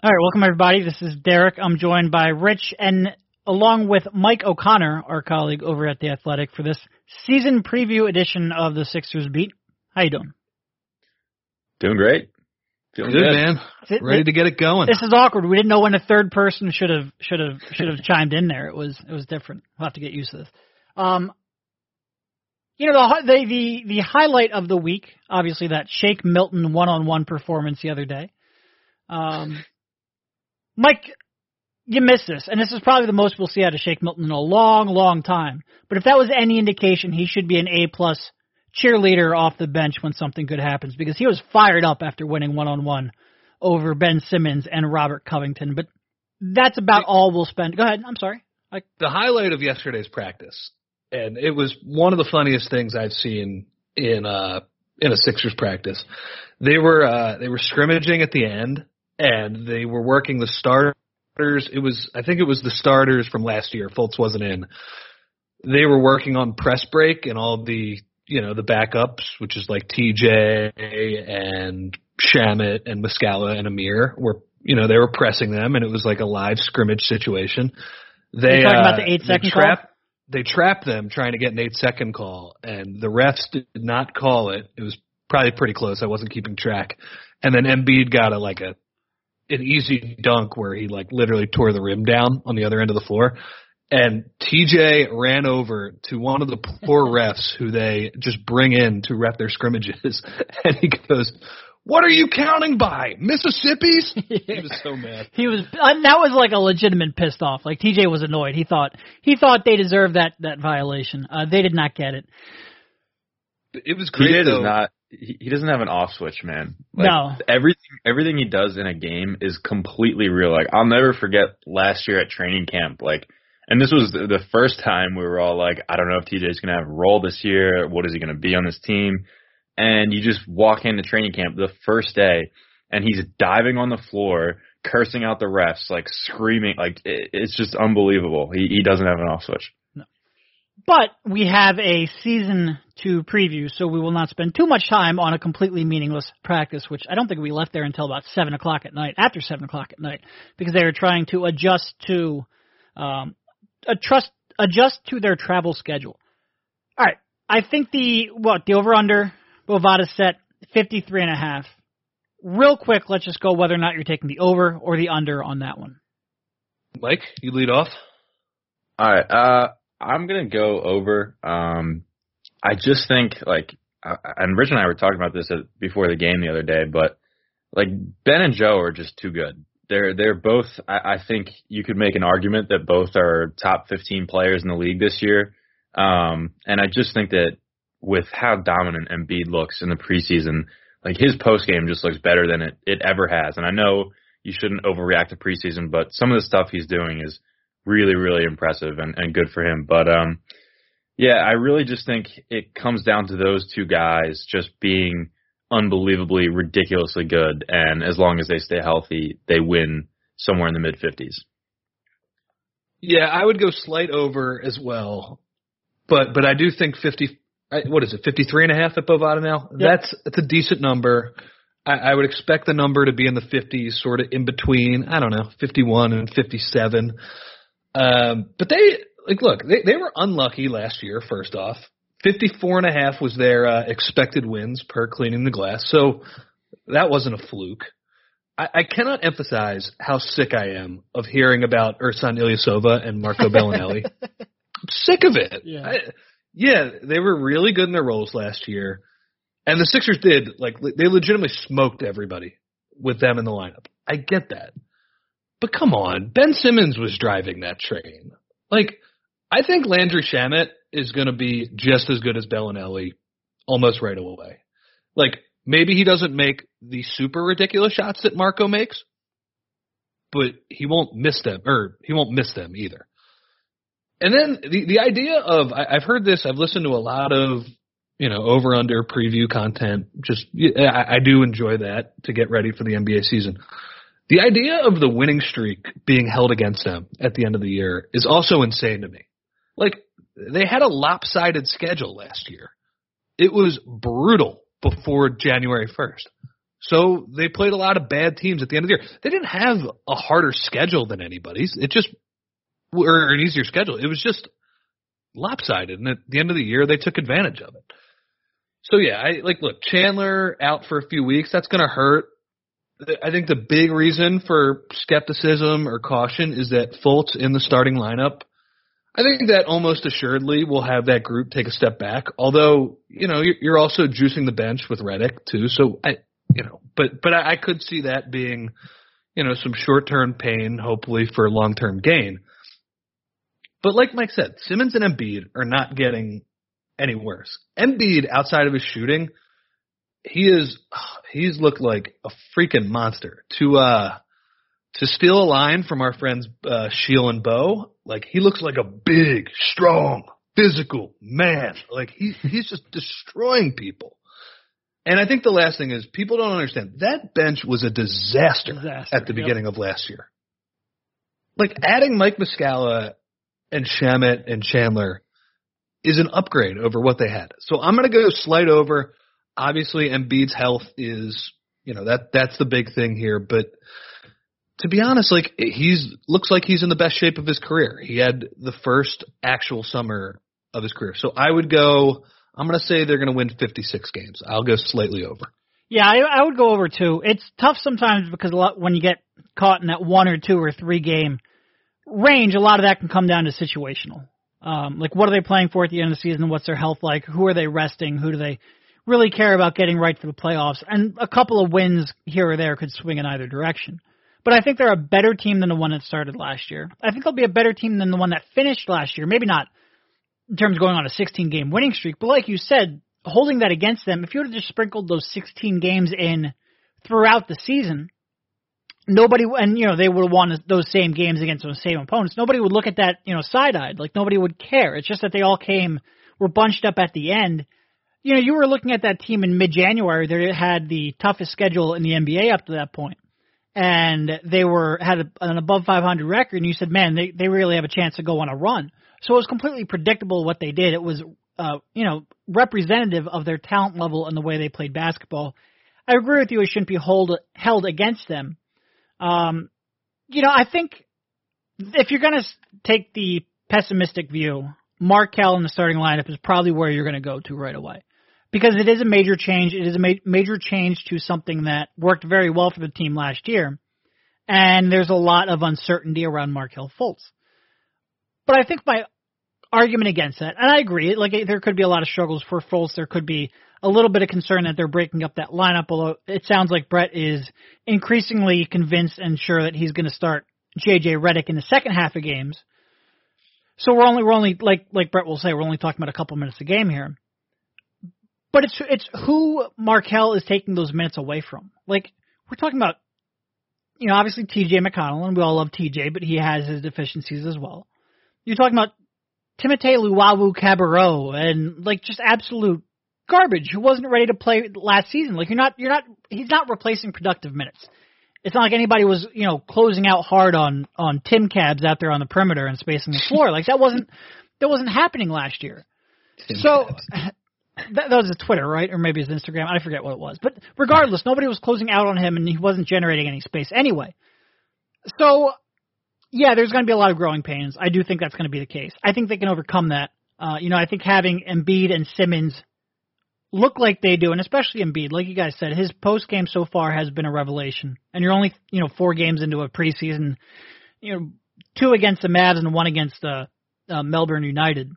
All right, welcome everybody. This is Derek. I'm joined by Rich and along with Mike O'Connor, our colleague over at the Athletic, for this season preview edition of the Sixers Beat. How you doing? Doing great. Feeling good, good. man. It, Ready to get it going. This is awkward. We didn't know when a third person should have should have should have chimed in there. It was it was different. We'll have to get used to this. Um, you know the the the, the highlight of the week, obviously that Shake Milton one on one performance the other day. Um, Mike, you missed this, and this is probably the most we'll see out of Shake Milton in a long, long time. But if that was any indication, he should be an A plus cheerleader off the bench when something good happens because he was fired up after winning one on one over Ben Simmons and Robert Covington. But that's about all we'll spend. Go ahead. I'm sorry. I, the highlight of yesterday's practice, and it was one of the funniest things I've seen in uh in a Sixers practice. They were uh they were scrimmaging at the end and they were working the starters. It was, I think it was the starters from last year. Fultz wasn't in. They were working on press break and all the, you know, the backups, which is like TJ and Shamet and Muscala and Amir were, you know, they were pressing them and it was like a live scrimmage situation. They, talking uh, about the eight second trap, call? They trapped them trying to get an eight second call and the refs did not call it. It was probably pretty close. I wasn't keeping track. And then Embiid got a like a an easy dunk where he like literally tore the rim down on the other end of the floor. And TJ ran over to one of the poor refs who they just bring in to ref their scrimmages. And he goes, what are you counting by? Mississippi's? he was so mad. he was uh, that was like a legitimate pissed off. Like TJ was annoyed. He thought he thought they deserved that that violation. Uh, they did not get it. It was great. TJ though. does not he, he doesn't have an off switch, man. Like, no. Everything everything he does in a game is completely real. Like I'll never forget last year at training camp. Like, and this was the first time we were all like, I don't know if TJ's gonna have a role this year. What is he gonna be on this team? And you just walk into training camp the first day, and he's diving on the floor, cursing out the refs, like screaming, like it, it's just unbelievable. He he doesn't have an off switch. But we have a season to preview, so we will not spend too much time on a completely meaningless practice, which I don't think we left there until about seven o'clock at night, after seven o'clock at night, because they were trying to adjust to um, trust adjust to their travel schedule. All right, I think the what the over under Bovada set fifty three and a half. Real quick, let's just go whether or not you're taking the over or the under on that one. Mike, you lead off. All right. Uh, I'm gonna go over. Um, I just think like, and Rich and I were talking about this before the game the other day, but like Ben and Joe are just too good. They're they're both. I, I think you could make an argument that both are top 15 players in the league this year. Um, and I just think that with how dominant Embiid looks in the preseason, like his post game just looks better than it it ever has. And I know you shouldn't overreact to preseason, but some of the stuff he's doing is really, really impressive and, and good for him. But um, yeah, I really just think it comes down to those two guys just being unbelievably, ridiculously good. And as long as they stay healthy, they win somewhere in the mid 50s. Yeah, I would go slight over as well. But but I do think 50 what is it, 53 and a half at Bovada now? Yep. That's that's a decent number. I, I would expect the number to be in the 50s, sort of in between, I don't know, 51 and 57. Um, but they like look, they they were unlucky last year. First off, fifty four and a half was their uh, expected wins per cleaning the glass, so that wasn't a fluke. I, I cannot emphasize how sick I am of hearing about Ersan Ilyasova and Marco Belinelli. I'm sick of it. Yeah. I, yeah, they were really good in their roles last year, and the Sixers did like they legitimately smoked everybody with them in the lineup. I get that. But come on, Ben Simmons was driving that train. Like, I think Landry Shamet is going to be just as good as Belinelli almost right away. Like, maybe he doesn't make the super ridiculous shots that Marco makes, but he won't miss them, or he won't miss them either. And then the the idea of I, I've heard this, I've listened to a lot of you know over under preview content. Just I, I do enjoy that to get ready for the NBA season. The idea of the winning streak being held against them at the end of the year is also insane to me. Like, they had a lopsided schedule last year. It was brutal before January 1st. So they played a lot of bad teams at the end of the year. They didn't have a harder schedule than anybody's. It just or an easier schedule. It was just lopsided, and at the end of the year, they took advantage of it. So yeah, I like look Chandler out for a few weeks. That's going to hurt. I think the big reason for skepticism or caution is that Fultz in the starting lineup. I think that almost assuredly will have that group take a step back. Although you know you're also juicing the bench with Redick too, so I you know, but but I, I could see that being you know some short term pain, hopefully for long term gain. But like Mike said, Simmons and Embiid are not getting any worse. Embiid, outside of his shooting, he is he's looked like a freaking monster. To uh to steal a line from our friends uh Sheil and Bo, like he looks like a big, strong, physical man. Like he he's just destroying people. And I think the last thing is people don't understand that bench was a disaster, Disaster, at the yep. beginning of last year. Like adding Mike Muscala and Shamet and Chandler is an upgrade over what they had. So I'm going to go slight over. Obviously, Embiid's health is, you know, that that's the big thing here. But to be honest, like he's looks like he's in the best shape of his career. He had the first actual summer of his career. So I would go. I'm going to say they're going to win 56 games. I'll go slightly over. Yeah, I, I would go over too. It's tough sometimes because a lot when you get caught in that one or two or three game range, a lot of that can come down to situational. Um, like what are they playing for at the end of the season? What's their health like? Who are they resting? Who do they really care about getting right for the playoffs? And a couple of wins here or there could swing in either direction. But I think they're a better team than the one that started last year. I think they'll be a better team than the one that finished last year. Maybe not in terms of going on a 16 game winning streak, but like you said, holding that against them, if you would have just sprinkled those 16 games in throughout the season, nobody and you know they would have won those same games against those same opponents. Nobody would look at that you know side eyed like nobody would care. It's just that they all came were bunched up at the end. You know, you were looking at that team in mid January. They had the toughest schedule in the NBA up to that point, and they were had a, an above 500 record. And you said, man, they they really have a chance to go on a run. So it was completely predictable what they did. It was uh, you know representative of their talent level and the way they played basketball. I agree with you. It shouldn't be hold, held against them. Um, you know, I think if you're going to take the pessimistic view, Markelle in the starting lineup is probably where you're going to go to right away. Because it is a major change. It is a ma- major change to something that worked very well for the team last year. And there's a lot of uncertainty around Markelle Fultz. But I think my argument against that, and I agree, like there could be a lot of struggles for Fultz. There could be a little bit of concern that they're breaking up that lineup, although it sounds like Brett is increasingly convinced and sure that he's going to start JJ Redick in the second half of games. So we're only we're only like like Brett will say we're only talking about a couple minutes a game here. But it's it's who Markelle is taking those minutes away from. Like we're talking about you know, obviously TJ McConnell, and we all love TJ, but he has his deficiencies as well. You're talking about Timothé Luwawu Cabarrot and like just absolute garbage who wasn't ready to play last season. Like you're not you're not he's not replacing productive minutes. It's not like anybody was, you know, closing out hard on on Tim Cabs out there on the perimeter and spacing the floor. Like that wasn't that wasn't happening last year. Tim so Cabs. that, that was his Twitter, right? Or maybe his Instagram. I forget what it was. But regardless, nobody was closing out on him and he wasn't generating any space anyway. So yeah, there's going to be a lot of growing pains. I do think that's going to be the case. I think they can overcome that. Uh, you know, I think having Embiid and Simmons look like they do, and especially Embiid, like you guys said, his post game so far has been a revelation. And you're only you know four games into a preseason, you know, two against the Mavs and one against uh, uh, Melbourne United.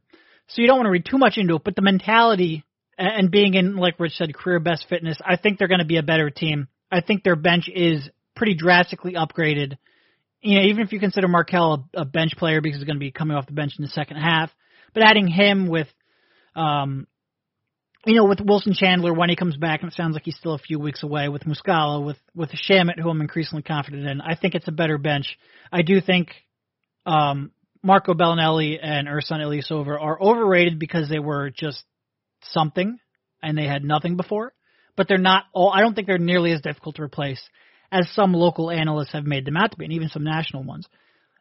So you don't want to read too much into it, but the mentality and being in, like Rich said, career best fitness, I think they're going to be a better team. I think their bench is pretty drastically upgraded. You know, even if you consider Markelle a, a bench player because he's going to be coming off the bench in the second half, but adding him with um, you know, with Wilson Chandler when he comes back, and it sounds like he's still a few weeks away. With Muscala, with with Shamet, who I'm increasingly confident in, I think it's a better bench. I do think um, Marco Belinelli and Ersan Ilyasova are overrated because they were just something and they had nothing before. But they're not all. I don't think they're nearly as difficult to replace as some local analysts have made them out to be, and even some national ones.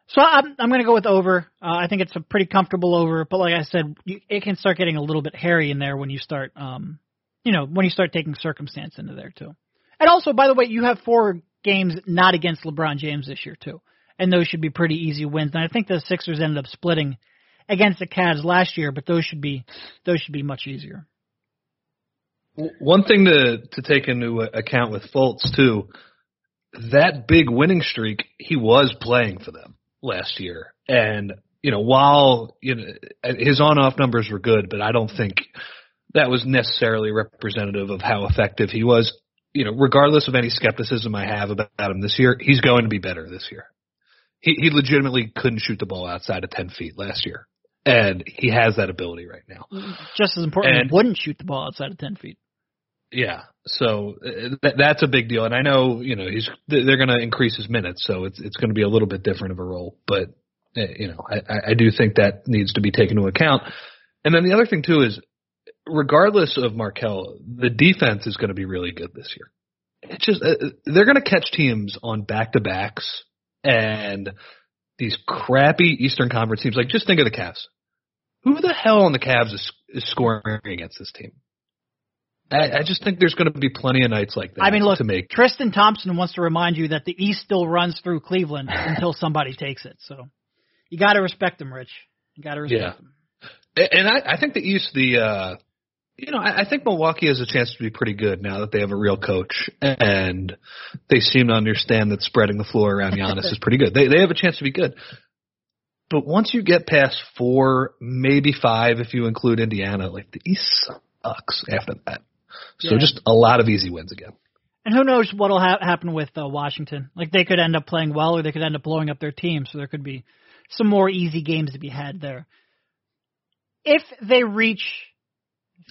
So I'm I'm going to go with over. Uh, I think it's a pretty comfortable over, but like I said, you, it can start getting a little bit hairy in there when you start, um, you know, when you start taking circumstance into there too. And also, by the way, you have four games not against LeBron James this year too, and those should be pretty easy wins. And I think the Sixers ended up splitting against the Cavs last year, but those should be those should be much easier. One thing to to take into account with Fultz too, that big winning streak, he was playing for them last year, and you know while you know his on off numbers were good, but I don't think that was necessarily representative of how effective he was. You know, regardless of any skepticism I have about him this year, he's going to be better this year. He he legitimately couldn't shoot the ball outside of ten feet last year and he has that ability right now. Just as important, and, he wouldn't shoot the ball outside of ten feet. Yeah, so uh, th- that's a big deal, and I know you know he's they're going to increase his minutes, so it's it's going to be a little bit different of a role, but uh, you know I, I do think that needs to be taken into account. And then the other thing too is, regardless of Markelle, the defense is going to be really good this year. It's just uh, they're going to catch teams on back to backs and these crappy Eastern Conference teams. Like just think of the Cavs. Who the hell on the Cavs is, is scoring against this team? I, I just think there's going to be plenty of nights like that. I mean, look, to make. Tristan Thompson wants to remind you that the East still runs through Cleveland until somebody takes it. So you got to respect them, Rich. You got to respect yeah. them. And I, I think the East, the uh, you know, I, I think Milwaukee has a chance to be pretty good now that they have a real coach, and they seem to understand that spreading the floor around Giannis is pretty good. They they have a chance to be good. But once you get past four, maybe five, if you include Indiana, like the East sucks after that. So yeah. just a lot of easy wins again. And who knows what'll ha- happen with uh, Washington? Like they could end up playing well, or they could end up blowing up their team. So there could be some more easy games to be had there. If they reach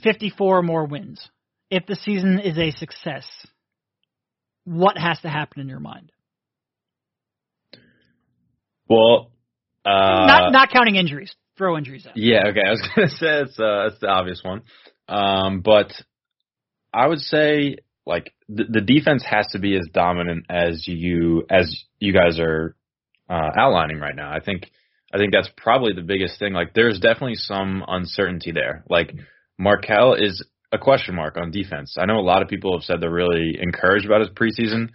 54 more wins, if the season is a success, what has to happen in your mind? Well, uh, not not counting injuries. Throw injuries out. Yeah, okay. I was gonna say it's uh, it's the obvious one, um, but I would say like the, the defense has to be as dominant as you as you guys are uh, outlining right now. I think I think that's probably the biggest thing. Like there's definitely some uncertainty there. Like Markelle is a question mark on defense. I know a lot of people have said they're really encouraged about his preseason.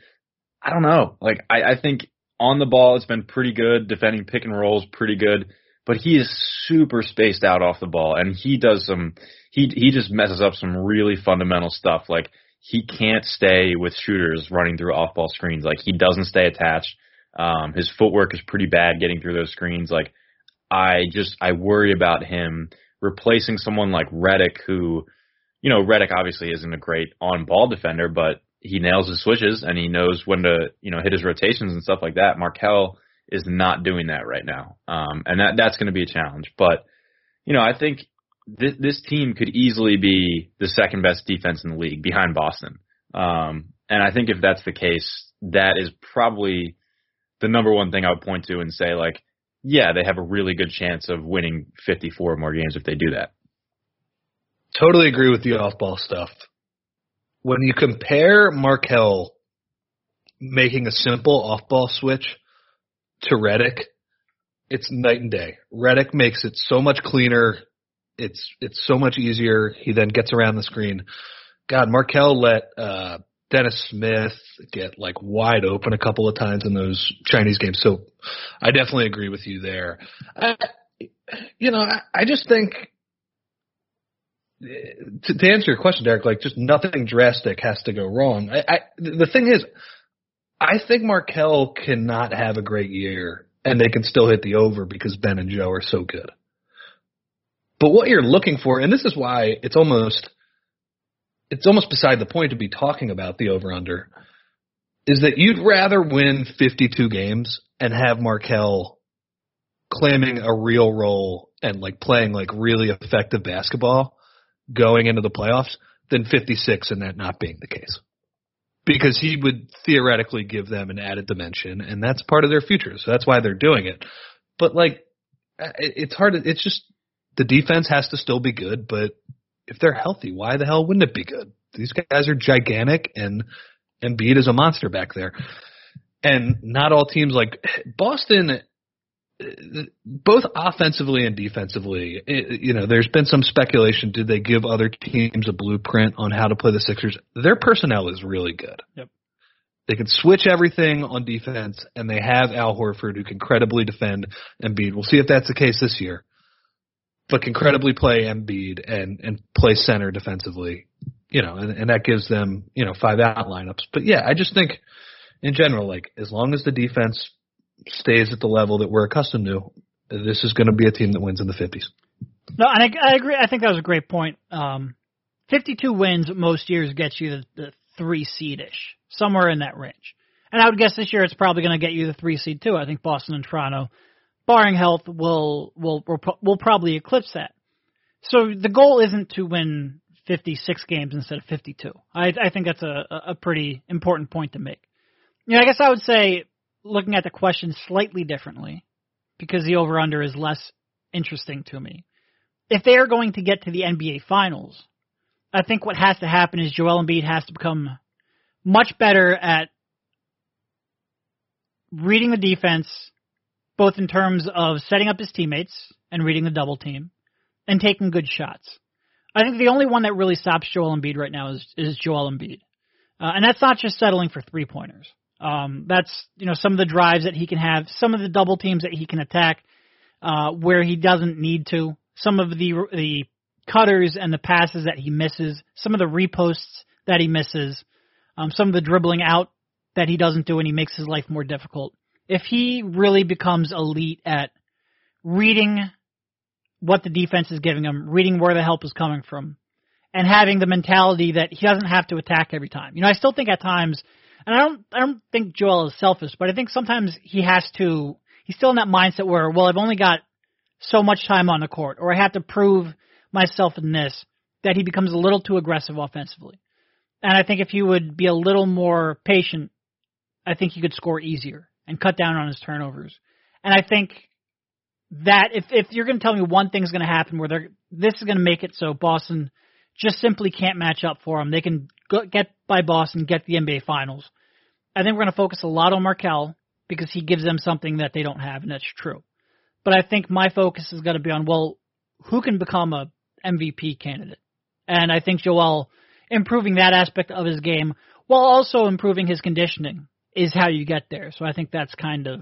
I don't know. Like I, I think on the ball it's been pretty good. Defending pick and rolls pretty good, but he is super spaced out off the ball, and he does some. He he just messes up some really fundamental stuff. Like he can't stay with shooters running through off ball screens. Like he doesn't stay attached. Um, his footwork is pretty bad getting through those screens. Like I just I worry about him replacing someone like Redick, who, you know, Redick obviously isn't a great on ball defender, but he nails his switches and he knows when to, you know, hit his rotations and stuff like that. Markelle is not doing that right now. Um, and that, that's going to be a challenge. But, you know, I think this, this team could easily be the second best defense in the league behind Boston. Um, and I think if that's the case, that is probably the number one thing I would point to and say, like, yeah, they have a really good chance of winning 54 more games if they do that. Totally agree with the off ball stuff. When you compare Markelle making a simple off ball switch to Redick, it's night and day. Redick makes it so much cleaner. It's it's so much easier. He then gets around the screen. God, Markelle let uh, Dennis Smith get like wide open a couple of times in those Chinese games. So I definitely agree with you there. I, you know, I, I just think to, to answer your question, Derek, like just nothing drastic has to go wrong. I, I the thing is, I think Markelle cannot have a great year and they can still hit the over because Ben and Joe are so good. But what you're looking for, and this is why it's almost it's almost beside the point to be talking about the over under is that you'd rather win 52 games and have Markelle claiming a real role and like playing like really effective basketball going into the playoffs than 56 and that not being the case. Because he would theoretically give them an added dimension and that's part of their future. So that's why they're doing it. But like it's hard to, it's just the defense has to still be good, but if they're healthy, why the hell wouldn't it be good? These guys are gigantic, and Embiid is a monster back there. And not all teams like Boston. Uh, both offensively and defensively, it, you know, there's been some speculation. Did they give other teams a blueprint on how to play the Sixers? Their personnel is really good. Yep. They can switch everything on defense, and they have Al Horford who can credibly defend Embiid. We'll see if that's the case this year, but can credibly play Embiid and and play center defensively. You know, and, and that gives them you know five out lineups. But yeah, I just think in general, like as long as the defense stays at the level that we're accustomed to, this is going to be a team that wins in the 50s. No, and I, I agree. I think that was a great point. Um, 52 wins most years gets you the, the three seed ish, somewhere in that range. And I would guess this year it's probably going to get you the three seed too. I think Boston and Toronto, barring health, will will will, probably eclipse that. So the goal isn't to win 56 games instead of 52. I, I think that's a, a pretty important point to make. Yeah, I guess I would say looking at the question slightly differently because the over under is less interesting to me. If they are going to get to the NBA Finals, I think what has to happen is Joel Embiid has to become much better at reading the defense, both in terms of setting up his teammates and reading the double team, and taking good shots. I think the only one that really stops Joel Embiid right now is is Joel Embiid, uh, and that's not just settling for three pointers. Um, that's you know some of the drives that he can have, some of the double teams that he can attack uh, where he doesn't need to, some of the the cutters and the passes that he misses, some of the reposts that he misses, um, some of the dribbling out that he doesn't do, and he makes his life more difficult. If he really becomes elite at reading what the defense is giving him, reading where the help is coming from, and having the mentality that he doesn't have to attack every time. You know, I still think at times and I don't I don't think Joel is selfish, but I think sometimes he has to he's still in that mindset where, well, I've only got so much time on the court, or I have to prove myself in this, that he becomes a little too aggressive offensively. And I think if he would be a little more patient, I think he could score easier and cut down on his turnovers. And I think that if if you're going to tell me one thing's going to happen where they're this is going to make it so Boston just simply can't match up for them, they can go, get by Boston, get the NBA Finals. I think we're going to focus a lot on Markelle because he gives them something that they don't have, and that's true. But I think my focus is going to be on well, who can become a MVP candidate, and I think Joel improving that aspect of his game while also improving his conditioning is how you get there. So I think that's kind of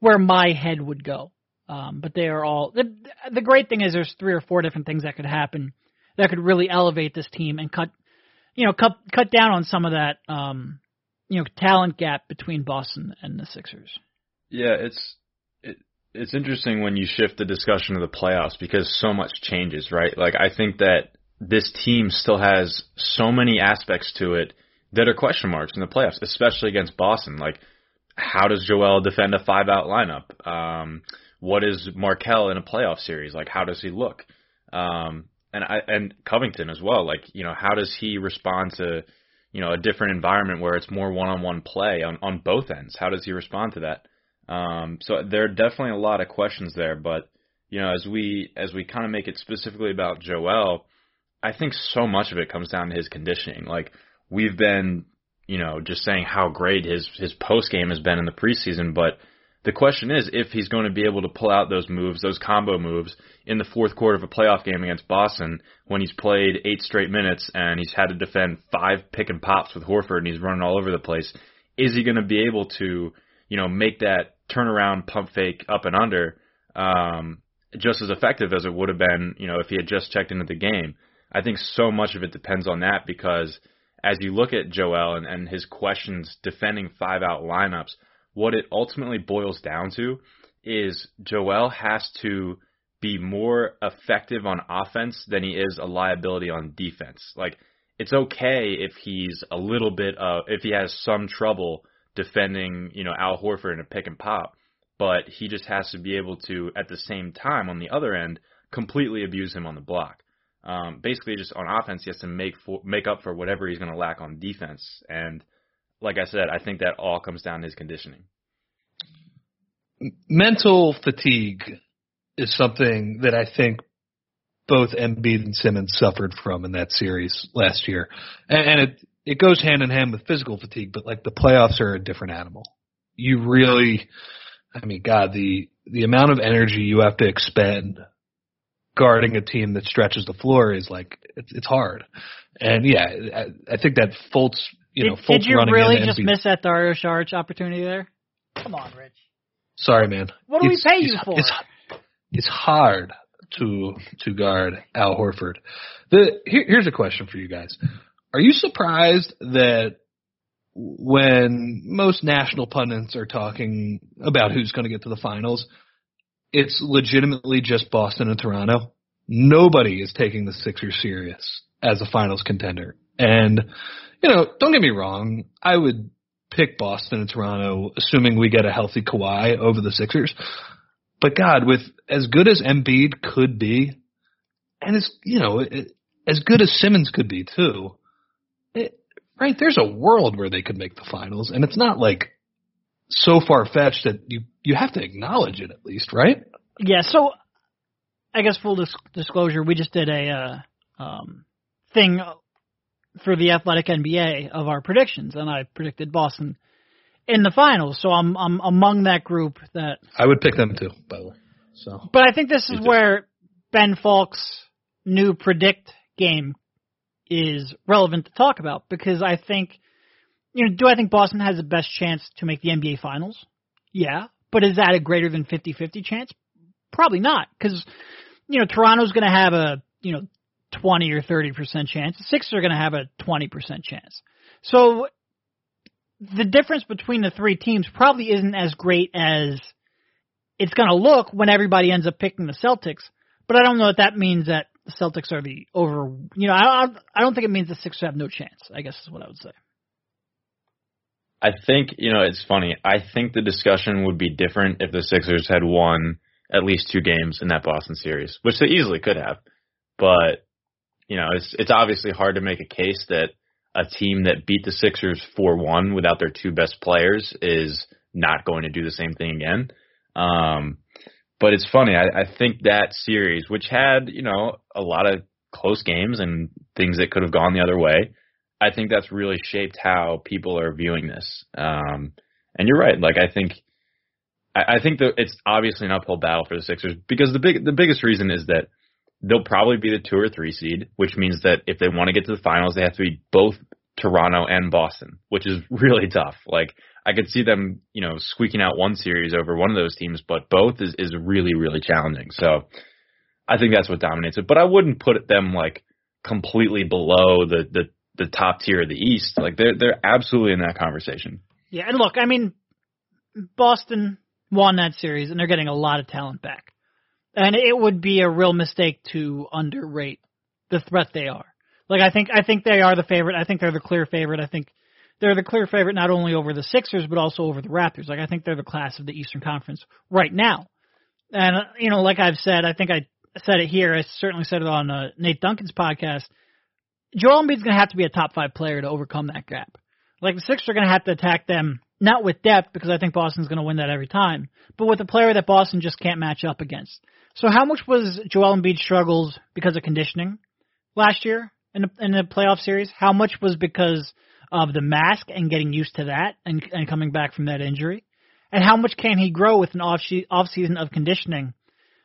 where my head would go. Um, but they are all the, the great thing is there's three or four different things that could happen that could really elevate this team and cut you know cut cut down on some of that um, you know talent gap between Boston and the Sixers. Yeah, it's it, it's interesting when you shift the discussion to the playoffs because so much changes, right? Like I think that this team still has so many aspects to it that are question marks in the playoffs, especially against Boston. Like how does Joel defend a five out lineup? Um, what is Markelle in a playoff series? Like how does he look? Um, and I and Covington as well. Like you know how does he respond to you know a different environment where it's more one-on-one play on on both ends. How does he respond to that? Um, so there are definitely a lot of questions there, but you know as we as we kind of make it specifically about Joel, I think so much of it comes down to his conditioning. Like we've been you know just saying how great his his post game has been in the preseason, but the question is if he's going to be able to pull out those moves, those combo moves, in the fourth quarter of a playoff game against Boston when he's played eight straight minutes and he's had to defend five pick and pops with Horford and he's running all over the place. Is he going to be able to, you know, make that turnaround pump fake up and under um, just as effective as it would have been, you know, if he had just checked into the game? I think so much of it depends on that because as you look at Joel and, and his questions defending five out lineups – what it ultimately boils down to is Joel has to be more effective on offense than he is a liability on defense. Like it's okay if he's a little bit of if he has some trouble defending, you know, Al Horford in a pick and pop, but he just has to be able to at the same time on the other end completely abuse him on the block. Um, basically, just on offense, he has to make for, make up for whatever he's going to lack on defense, and like I said, I think that all comes down to his conditioning. Mental fatigue is something that I think both Embiid and Simmons suffered from in that series last year, and, and it it goes hand in hand with physical fatigue. But like the playoffs are a different animal. You really, I mean, God, the the amount of energy you have to expend guarding a team that stretches the floor is like it's it's hard. And yeah, I, I think that Fultz, you did, know, Fultz did you really just NB miss that Dario Saric opportunity there? Come on, Rich. Sorry, man. What do we pay you for? It's, it's hard to to guard Al Horford. The here, here's a question for you guys: Are you surprised that when most national pundits are talking about who's going to get to the finals, it's legitimately just Boston and Toronto? Nobody is taking the Sixers serious as a finals contender. And you know, don't get me wrong, I would pick Boston and Toronto, assuming we get a healthy Kawhi over the Sixers. But God, with as good as Embiid could be, and as you know, it, as good as Simmons could be too, it, right? There's a world where they could make the finals, and it's not like so far fetched that you you have to acknowledge it at least, right? Yeah, so I guess full dis- disclosure, we just did a uh, um, thing for the Athletic NBA of our predictions, and I predicted Boston in the finals. So I'm I'm among that group that. I would pick them too, by the way. So But I think this is where Ben Falk's new predict game is relevant to talk about because I think, you know, do I think Boston has the best chance to make the NBA Finals? Yeah, but is that a greater than 50-50 chance? Probably not, because you know Toronto's going to have a you know 20 or 30 percent chance. The Sixers are going to have a 20 percent chance. So the difference between the three teams probably isn't as great as it's going to look when everybody ends up picking the Celtics. But I don't know if that means that the Celtics are the over. You know, I I, I don't think it means the Sixers have no chance. I guess is what I would say. I think you know it's funny. I think the discussion would be different if the Sixers had won at least two games in that Boston series, which they easily could have. But you know, it's it's obviously hard to make a case that a team that beat the Sixers four one without their two best players is not going to do the same thing again. Um, but it's funny. I, I think that series, which had you know a lot of close games and things that could have gone the other way, I think that's really shaped how people are viewing this. Um, and you're right. Like I think, I, I think that it's obviously an uphill battle for the Sixers because the big, the biggest reason is that they'll probably be the two or three seed, which means that if they want to get to the finals, they have to be both Toronto and Boston, which is really tough. Like I could see them, you know, squeaking out one series over one of those teams, but both is is really really challenging. So I think that's what dominates it. But I wouldn't put them like completely below the the the top tier of the East. Like they're they're absolutely in that conversation. Yeah, and look, I mean, Boston won that series, and they're getting a lot of talent back, and it would be a real mistake to underrate the threat they are. Like I think I think they are the favorite. I think they're the clear favorite. I think they're the clear favorite not only over the Sixers but also over the Raptors. Like I think they're the class of the Eastern Conference right now. And you know, like I've said, I think I said it here. I certainly said it on uh, Nate Duncan's podcast. Joel Embiid's going to have to be a top five player to overcome that gap. Like the Sixers are going to have to attack them not with depth because I think Boston's going to win that every time, but with a player that Boston just can't match up against. So how much was Joel Embiid's struggles because of conditioning last year in the in the playoff series? How much was because of the mask and getting used to that and and coming back from that injury? And how much can he grow with an off off season of conditioning?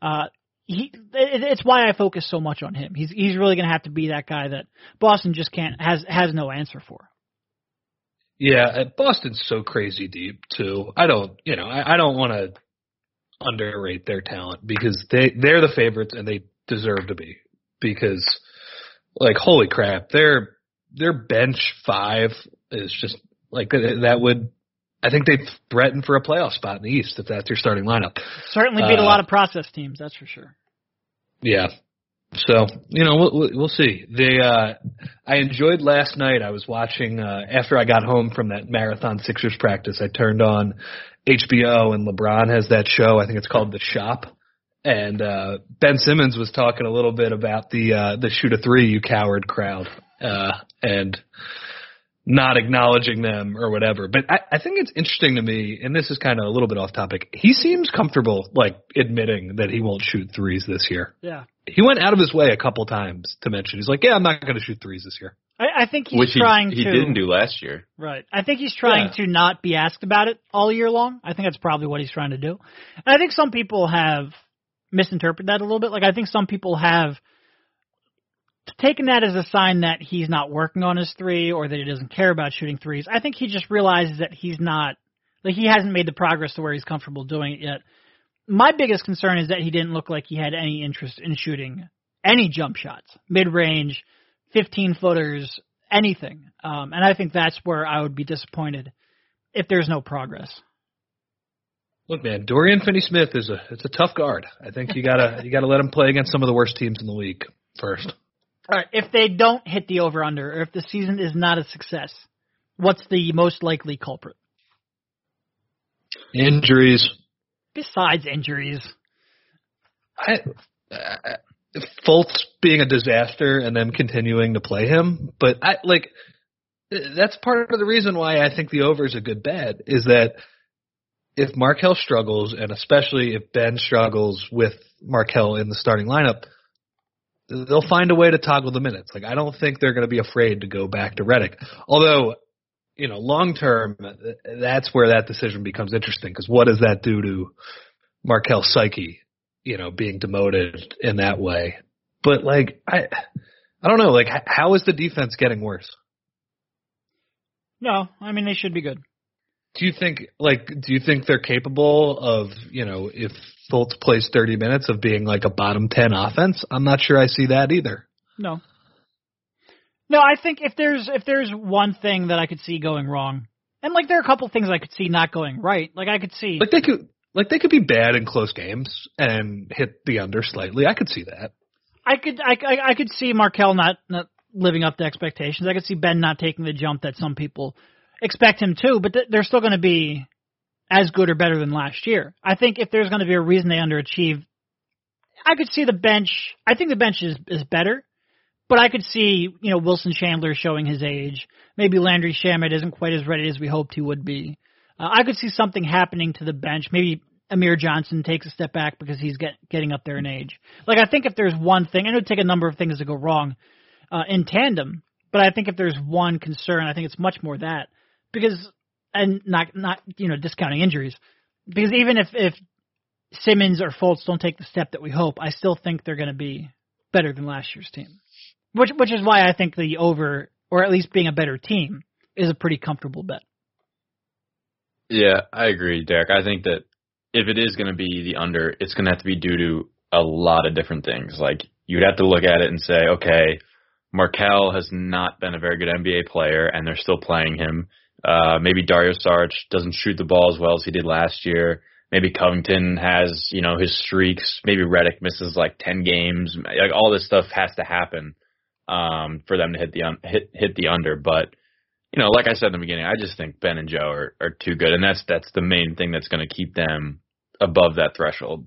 Uh, he it, it's why I focus so much on him. He's he's really going to have to be that guy that Boston just can't has has no answer for. Yeah, Boston's so crazy deep too. I don't, you know, I, I don't want to underrate their talent because they they're the favorites and they deserve to be because like holy crap, their their bench five is just like that would I think they threaten for a playoff spot in the East if that's your starting lineup. Certainly beat a Uh, lot of process teams, that's for sure. Yeah. So you know we'll we'll- we'll see. They uh, I enjoyed last night. I was watching uh, after I got home from that marathon Sixers practice. I turned on HBO and LeBron has that show. I think it's called The Shop. And uh, Ben Simmons was talking a little bit about the uh, the shoot a three you coward crowd uh, and not acknowledging them or whatever. But I, I think it's interesting to me, and this is kind of a little bit off topic. He seems comfortable like admitting that he won't shoot threes this year Yeah. he went out of his way a couple times to mention. He's like, "Yeah, I'm not going to shoot threes this year." I, I think he's which he, trying he to. didn't do last year. Right. I think he's trying Yeah. to not be asked about it all year long. I think that's probably what he's trying to do. And I think some people have misinterpreted that a little bit. Like I think some people have taken that as a sign that he's not working on his three or that he doesn't care about shooting threes. I think he just realizes that he's not like he hasn't made the progress to where he's comfortable doing it yet. My biggest concern is that he didn't look like he had any interest in shooting any jump shots, mid range, 15 footers, anything. Um, and I think that's where I would be disappointed if there's no progress. Look, man, Dorian Finney-Smith is a it's a tough guard. I think you gotta you gotta let him play against some of the worst teams in the league first. All right, if they don't hit the over under, or if the season is not a success, what's the most likely culprit Injuries. besides injuries? I, uh, Fultz being a disaster and them continuing to play him, but I like that's part of the reason why I think the over is a good bet is that if Markelle struggles and especially if Ben struggles with Markelle in the starting lineup, they'll find a way to toggle the minutes. Like I don't think they're going to be afraid to go back to Redick. Although, you know, long term, that's where that decision becomes interesting because what does that do to Markelle's psyche? You know, being demoted in that way. But like, I, I don't know. Like, how is the defense getting worse? No, I mean they should be good. Do you think like do you think they're capable of, you know, if Fultz plays 30 minutes of being like a bottom 10 offense? I'm not sure I see that either. No. No, I think if there's if there's one thing that I could see going wrong, and like there are a couple things I could see not going right. Like I could see Like they could like they could be bad in close games and hit the under slightly. I could see that. I could I, I I could see Markelle not not living up to expectations. I could see Ben not taking the jump that some people expect him to, but th- they're still going to be as good or better than last year. I think if there's going to be a reason they underachieve, I could see the bench. I think the bench is is better, but I could see you know Wilson Chandler showing his age. Maybe Landry Shamet isn't quite as ready as we hoped he would be. Uh, I could see something happening to the bench. Maybe Amir Johnson takes a step back because he's get, getting up there in age. Like I think if there's one thing, and it would take a number of things to go wrong uh, in tandem, but I think if there's one concern, I think it's much more that because and not not you know discounting injuries because even if if Simmons or Fultz don't take the step that we hope, I still think they're going to be better than last year's team. Which which is why I think the over or at least being a better team is a pretty comfortable bet. Yeah, I agree, Derek. I think that if it is going to be the under, it's going to have to be due to a lot of different things. Like you'd have to look at it and say, okay, Markelle has not been a very good NBA player, and they're still playing him. Uh, maybe Dario Saric doesn't shoot the ball as well as he did last year. Maybe Covington has, you know, his streaks. Maybe Redick misses like ten games. Like all this stuff has to happen um, for them to hit the un- hit hit the under. But you know, like I said in the beginning, I just think Ben and Joe are, are too good, and that's that's the main thing that's going to keep them above that threshold.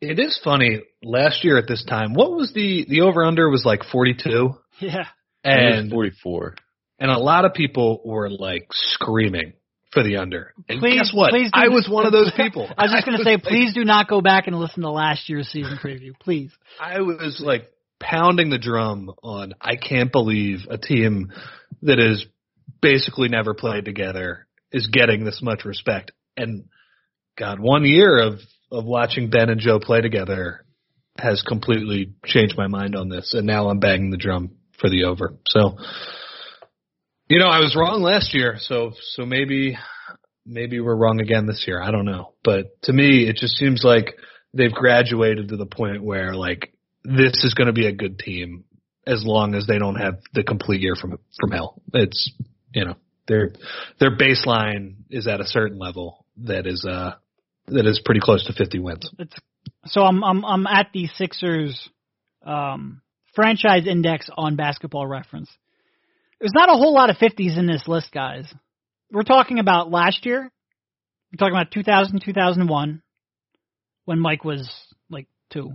It is funny. Last year at this time, what was the the over under was like 42 Yeah. and forty four. And a lot of people were like screaming for the under. And Please, guess what? please do- I was one of those people. I was just going to say, like- please do not go back and listen to last year's season preview, please. I was like pounding the drum on I can't believe a team that is basically never played together is getting this much respect. And God, one year of of watching Ben and Joe play together has completely changed my mind on this and now I'm banging the drum for the over. So you know, I was wrong last year, so so maybe maybe we're wrong again this year. I don't know. But to me it just seems like they've graduated to the point where like this is going to be a good team as long as they don't have the complete year from from hell. It's you know their their baseline is at a certain level that is uh that is pretty close to 50 wins. It's so I'm I'm I'm at the Sixers um, franchise index on Basketball Reference. There's not a whole lot of 50s in this list, guys. We're talking about last year. We're talking about 2000, 2001, when Mike was like two.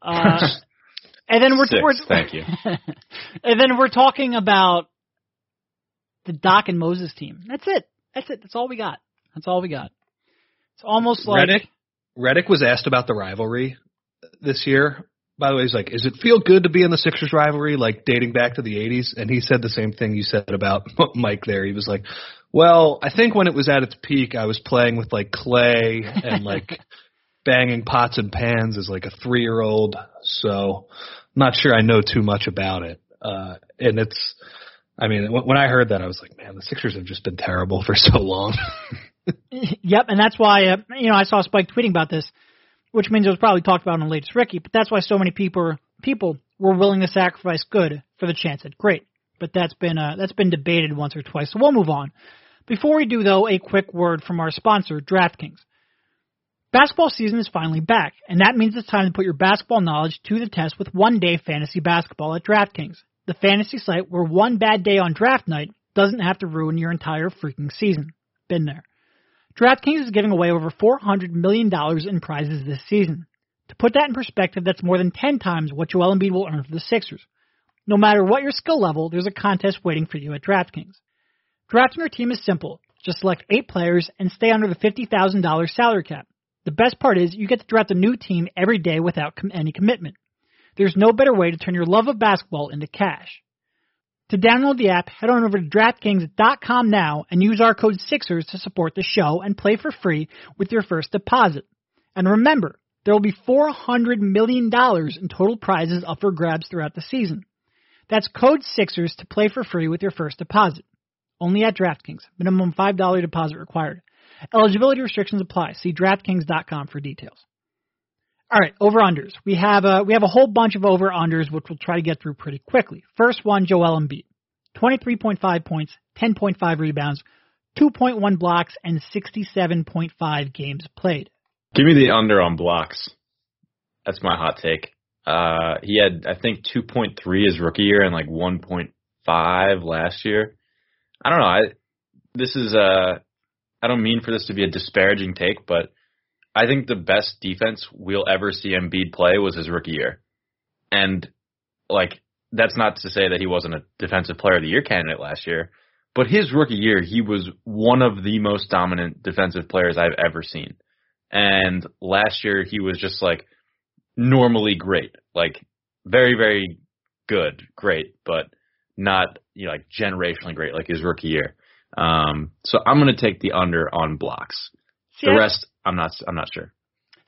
Uh, and then we're, Six, we're thank you. and then we're talking about the Doc and Moses team. That's it. That's it. That's all we got. That's all we got. It's almost like Redick Redick was asked about the rivalry this year by the way, he's like, "Is it feel good to be in the Sixers rivalry, like dating back to the '80s?" And he said the same thing you said about Mike. There, he was like, "Well, I think when it was at its peak, I was playing with like clay and like banging pots and pans as like a three year old. So, I'm not sure I know too much about it. Uh, and it's, I mean, when I heard that, I was like, man, the Sixers have just been terrible for so long." yep, and that's why uh, you know I saw Spike tweeting about this which means it was probably talked about in the latest Ricky. But that's why so many people people were willing to sacrifice good for the chance at great. But that's been uh, that's been debated once or twice. So we'll move on. Before we do, though, a quick word from our sponsor, DraftKings. Basketball season is finally back, and that means it's time to put your basketball knowledge to the test with one day fantasy basketball at DraftKings, the fantasy site where one bad day on draft night doesn't have to ruin your entire freaking season. Been there. DraftKings is giving away over $400 million in prizes this season. To put that in perspective, that's more than 10 times what Joel Embiid will earn for the Sixers. No matter what your skill level, there's a contest waiting for you at DraftKings. Drafting your team is simple. Just select eight players and stay under the $50,000 salary cap. The best part is you get to draft a new team every day without com- any commitment. There's no better way to turn your love of basketball into cash. To download the app, head on over to DraftKings.com now and use our code Sixers to support the show and play for free with your first deposit. And remember, there will be $400 million in total prizes up for grabs throughout the season. That's code Sixers to play for free with your first deposit. Only at DraftKings. Minimum $5 deposit required. Eligibility restrictions apply. See DraftKings.com for details. All right, over unders. We have a we have a whole bunch of over unders which we'll try to get through pretty quickly. First one, Joel Embiid, twenty three point five points, ten point five rebounds, two point one blocks, and sixty seven point five games played. Give me the under on blocks. That's my hot take. Uh, he had I think two point three his rookie year and like one point five last year. I don't know. I this is uh I don't mean for this to be a disparaging take, but I think the best defense we'll ever see Embiid play was his rookie year. And like that's not to say that he wasn't a defensive player of the year candidate last year, but his rookie year he was one of the most dominant defensive players I've ever seen. And last year he was just like normally great, like very very good, great, but not you know like generationally great like his rookie year. Um, so I'm going to take the under on blocks. See, the rest I'm not. I'm not sure.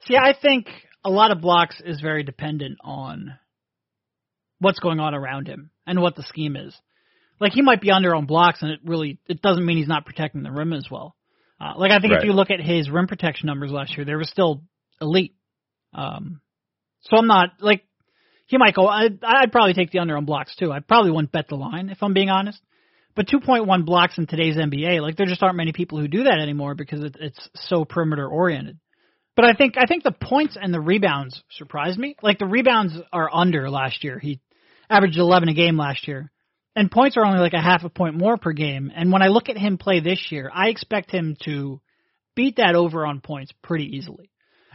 See, I think a lot of blocks is very dependent on what's going on around him and what the scheme is. Like he might be under on blocks, and it really it doesn't mean he's not protecting the rim as well. Uh, like I think right. if you look at his rim protection numbers last year, they were still elite. Um, so I'm not like he might go. I'd, I'd probably take the under on blocks too. I probably wouldn't bet the line if I'm being honest. But 2.1 blocks in today's NBA, like there just aren't many people who do that anymore because it, it's so perimeter oriented. But I think I think the points and the rebounds surprised me. Like the rebounds are under last year. He averaged 11 a game last year, and points are only like a half a point more per game. And when I look at him play this year, I expect him to beat that over on points pretty easily.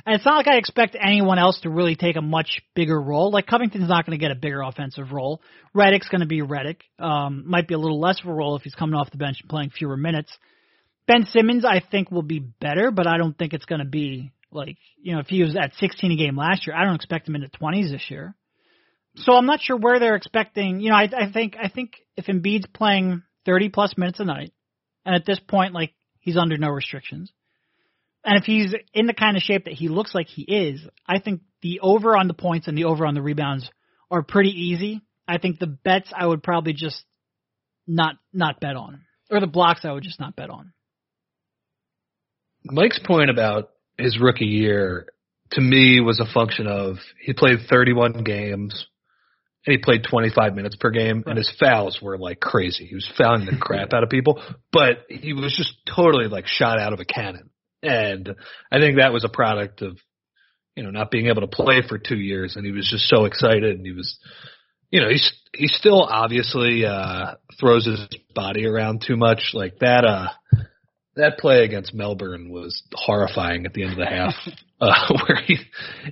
And it's not like I expect anyone else to really take a much bigger role. Like Covington's not going to get a bigger offensive role. Redick's going to be Redick. Um, might be a little less of a role if he's coming off the bench and playing fewer minutes. Ben Simmons, I think, will be better, but I don't think it's going to be like you know if he was at 16 a game last year. I don't expect him into 20s this year. So I'm not sure where they're expecting. You know, I, I think I think if Embiid's playing 30 plus minutes a night, and at this point, like he's under no restrictions and if he's in the kind of shape that he looks like he is, I think the over on the points and the over on the rebounds are pretty easy. I think the bets I would probably just not not bet on, or the blocks I would just not bet on. Mike's point about his rookie year to me was a function of he played 31 games and he played 25 minutes per game right. and his fouls were like crazy. He was fouling the crap out of people, but he was just totally like shot out of a cannon. And I think that was a product of, you know, not being able to play for two years and he was just so excited and he was, you know, he's, he still obviously, uh, throws his body around too much like that, uh, that play against Melbourne was horrifying at the end of the half, uh, where he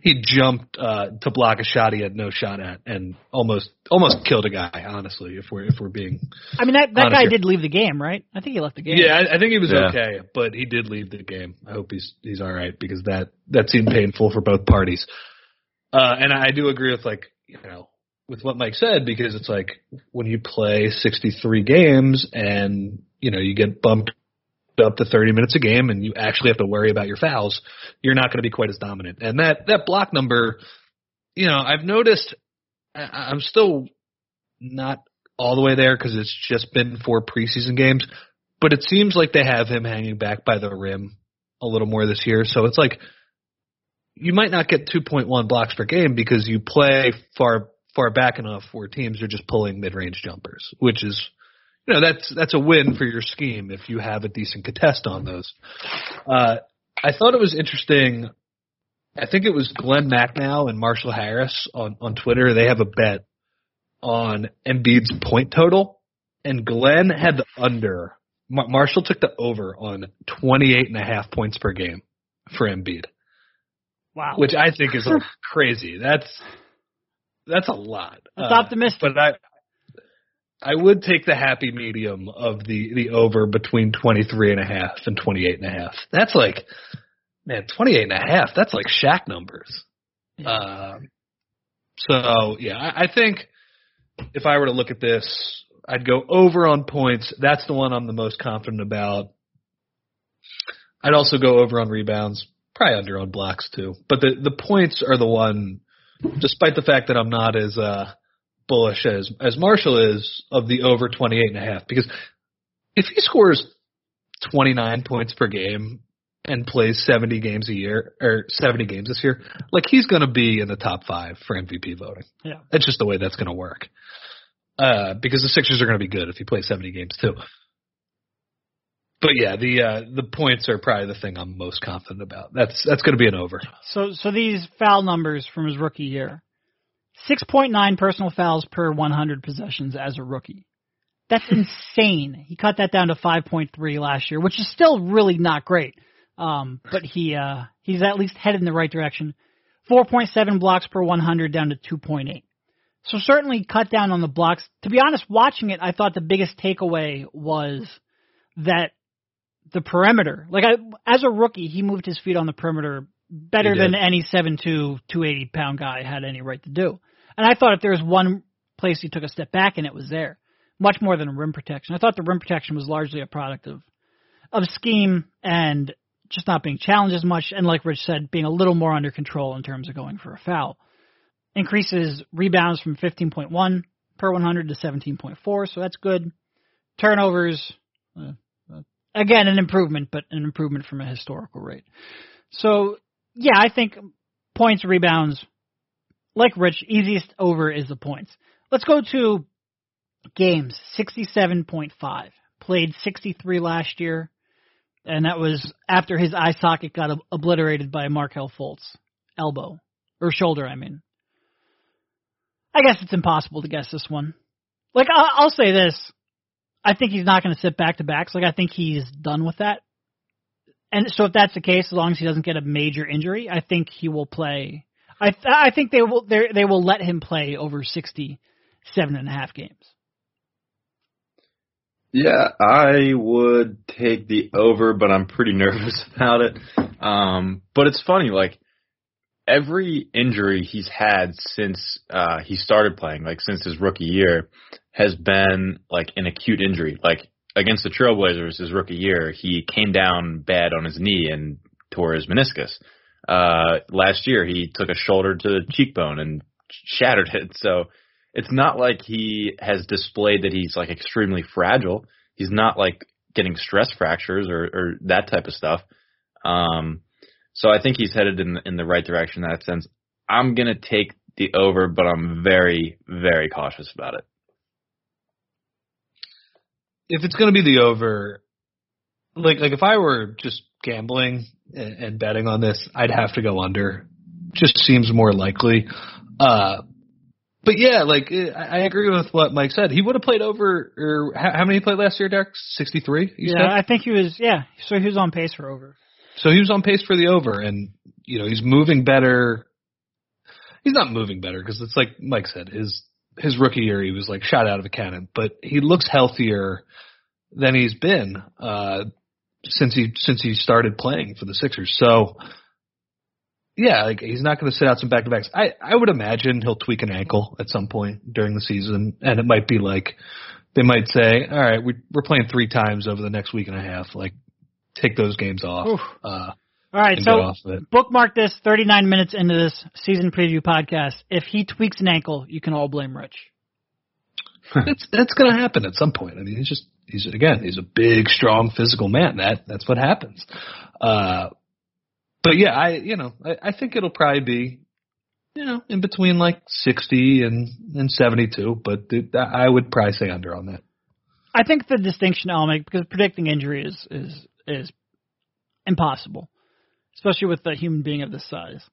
he jumped uh, to block a shot he had no shot at, and almost almost killed a guy. Honestly, if we're if we're being, I mean that that guy here. did leave the game, right? I think he left the game. Yeah, I, I think he was yeah. okay, but he did leave the game. I hope he's he's all right because that that seemed painful for both parties. Uh, and I do agree with like you know with what Mike said because it's like when you play 63 games and you know you get bumped up to 30 minutes a game and you actually have to worry about your fouls, you're not going to be quite as dominant. And that that block number, you know, I've noticed I, I'm still not all the way there because it's just been four preseason games, but it seems like they have him hanging back by the rim a little more this year. So it's like you might not get 2.1 blocks per game because you play far far back enough where teams are just pulling mid-range jumpers, which is you know that's that's a win for your scheme if you have a decent contest on those. Uh, I thought it was interesting. I think it was Glen Macnow and Marshall Harris on on Twitter. They have a bet on Embiid's point total, and Glen had the under. Mar- Marshall took the over on 28 and a half points per game for Embiid. Wow. Which I think is like crazy. That's that's a lot. That's Uh, optimistic. But I I would take the happy medium of the the over between 23 and a half and 28 and a half. That's like man, 28 and a half. That's like Shaq numbers. Um, so yeah, I, I think if I were to look at this, I'd go over on points. That's the one I'm the most confident about. I'd also go over on rebounds, probably under on blocks too. But the the points are the one, despite the fact that I'm not as uh, bullish as as Marshall is of the over 28 and a half. Because if he scores 29 points per game and plays 70 games a year or 70 games this year, like he's going to be in the top five for MVP voting. Yeah. That's just the way that's going to work. Uh, because the Sixers are going to be good if he plays 70 games too. But yeah, the uh, the points are probably the thing I'm most confident about. That's that's going to be an over. So so these foul numbers from his rookie year. 6.9 personal fouls per 100 possessions as a rookie. That's insane. He cut that down to 5.3 last year, which is still really not great. Um, but he uh, he's at least headed in the right direction. 4.7 blocks per 100 down to 2.8. So certainly cut down on the blocks. To be honest, watching it, I thought the biggest takeaway was that the perimeter, like I, as a rookie, he moved his feet on the perimeter better than any 7'2", 280 pound guy had any right to do. And I thought if there was one place he took a step back and it was there, much more than rim protection. I thought the rim protection was largely a product of of scheme and just not being challenged as much, and like Rich said, being a little more under control in terms of going for a foul. Increases rebounds from 15.1 per 100 to 17.4, so that's good. Turnovers, uh, uh, again, an improvement, but an improvement from a historical rate. So, yeah, I think points, rebounds, like Rich, easiest over is the points. Let's go to games 67.5. Played 63 last year, and that was after his eye socket got ob- obliterated by Markelle Fultz elbow or shoulder. I mean, I guess it's impossible to guess this one. Like I'll, I'll say this, I think he's not going to sit back to backs. Like I think he's done with that. And so if that's the case, as long as he doesn't get a major injury, I think he will play. I th- I think they will they they will let him play over sixty seven and a half games. Yeah, I would take the over, but I'm pretty nervous about it. Um, but it's funny, like every injury he's had since uh, he started playing, like since his rookie year, has been like an acute injury. Like against the Trailblazers, his rookie year, he came down bad on his knee and tore his meniscus. Uh, last year, he took a shoulder to the cheekbone and shattered it. So it's not like he has displayed that he's like extremely fragile. He's not like getting stress fractures or, or that type of stuff. Um, so I think he's headed in in the right direction in that sense. I'm gonna take the over, but I'm very very cautious about it. If it's going to be the over, like like if I were just gambling and, and betting on this, I'd have to go under. Just seems more likely. Uh, but yeah, like eh, I I agree with what Mike said. He would have played over. Or how, how many he played last year, Derek? Sixty three. Yeah, said? I think he was. Yeah, so he was on pace for over. So he was on pace for the over, and you know he's moving better. He's not moving better because it's like Mike said, his his rookie year he was like shot out of a cannon, but he looks healthier than he's been uh, since he since he started playing for the Sixers. So yeah, like he's not going to sit out some back to backs. I I would imagine he'll tweak an ankle at some point during the season, and it might be like they might say, all right, we, we're playing three times over the next week and a half. Like, take those games off. Uh, All right, so get off of it. bookmark this 39 minutes into this season preview podcast. If he tweaks an ankle, you can all blame Rich. it's that's going to happen at some point. I mean, he's just he's again he's a big, strong, physical man. That that's what happens. Uh, but yeah, I you know I, I think it'll probably be you know in between like sixty and and seventy two. But it, I would probably say under on that. I think the distinction I'll make because predicting injury is is is impossible, especially with a human being of this size.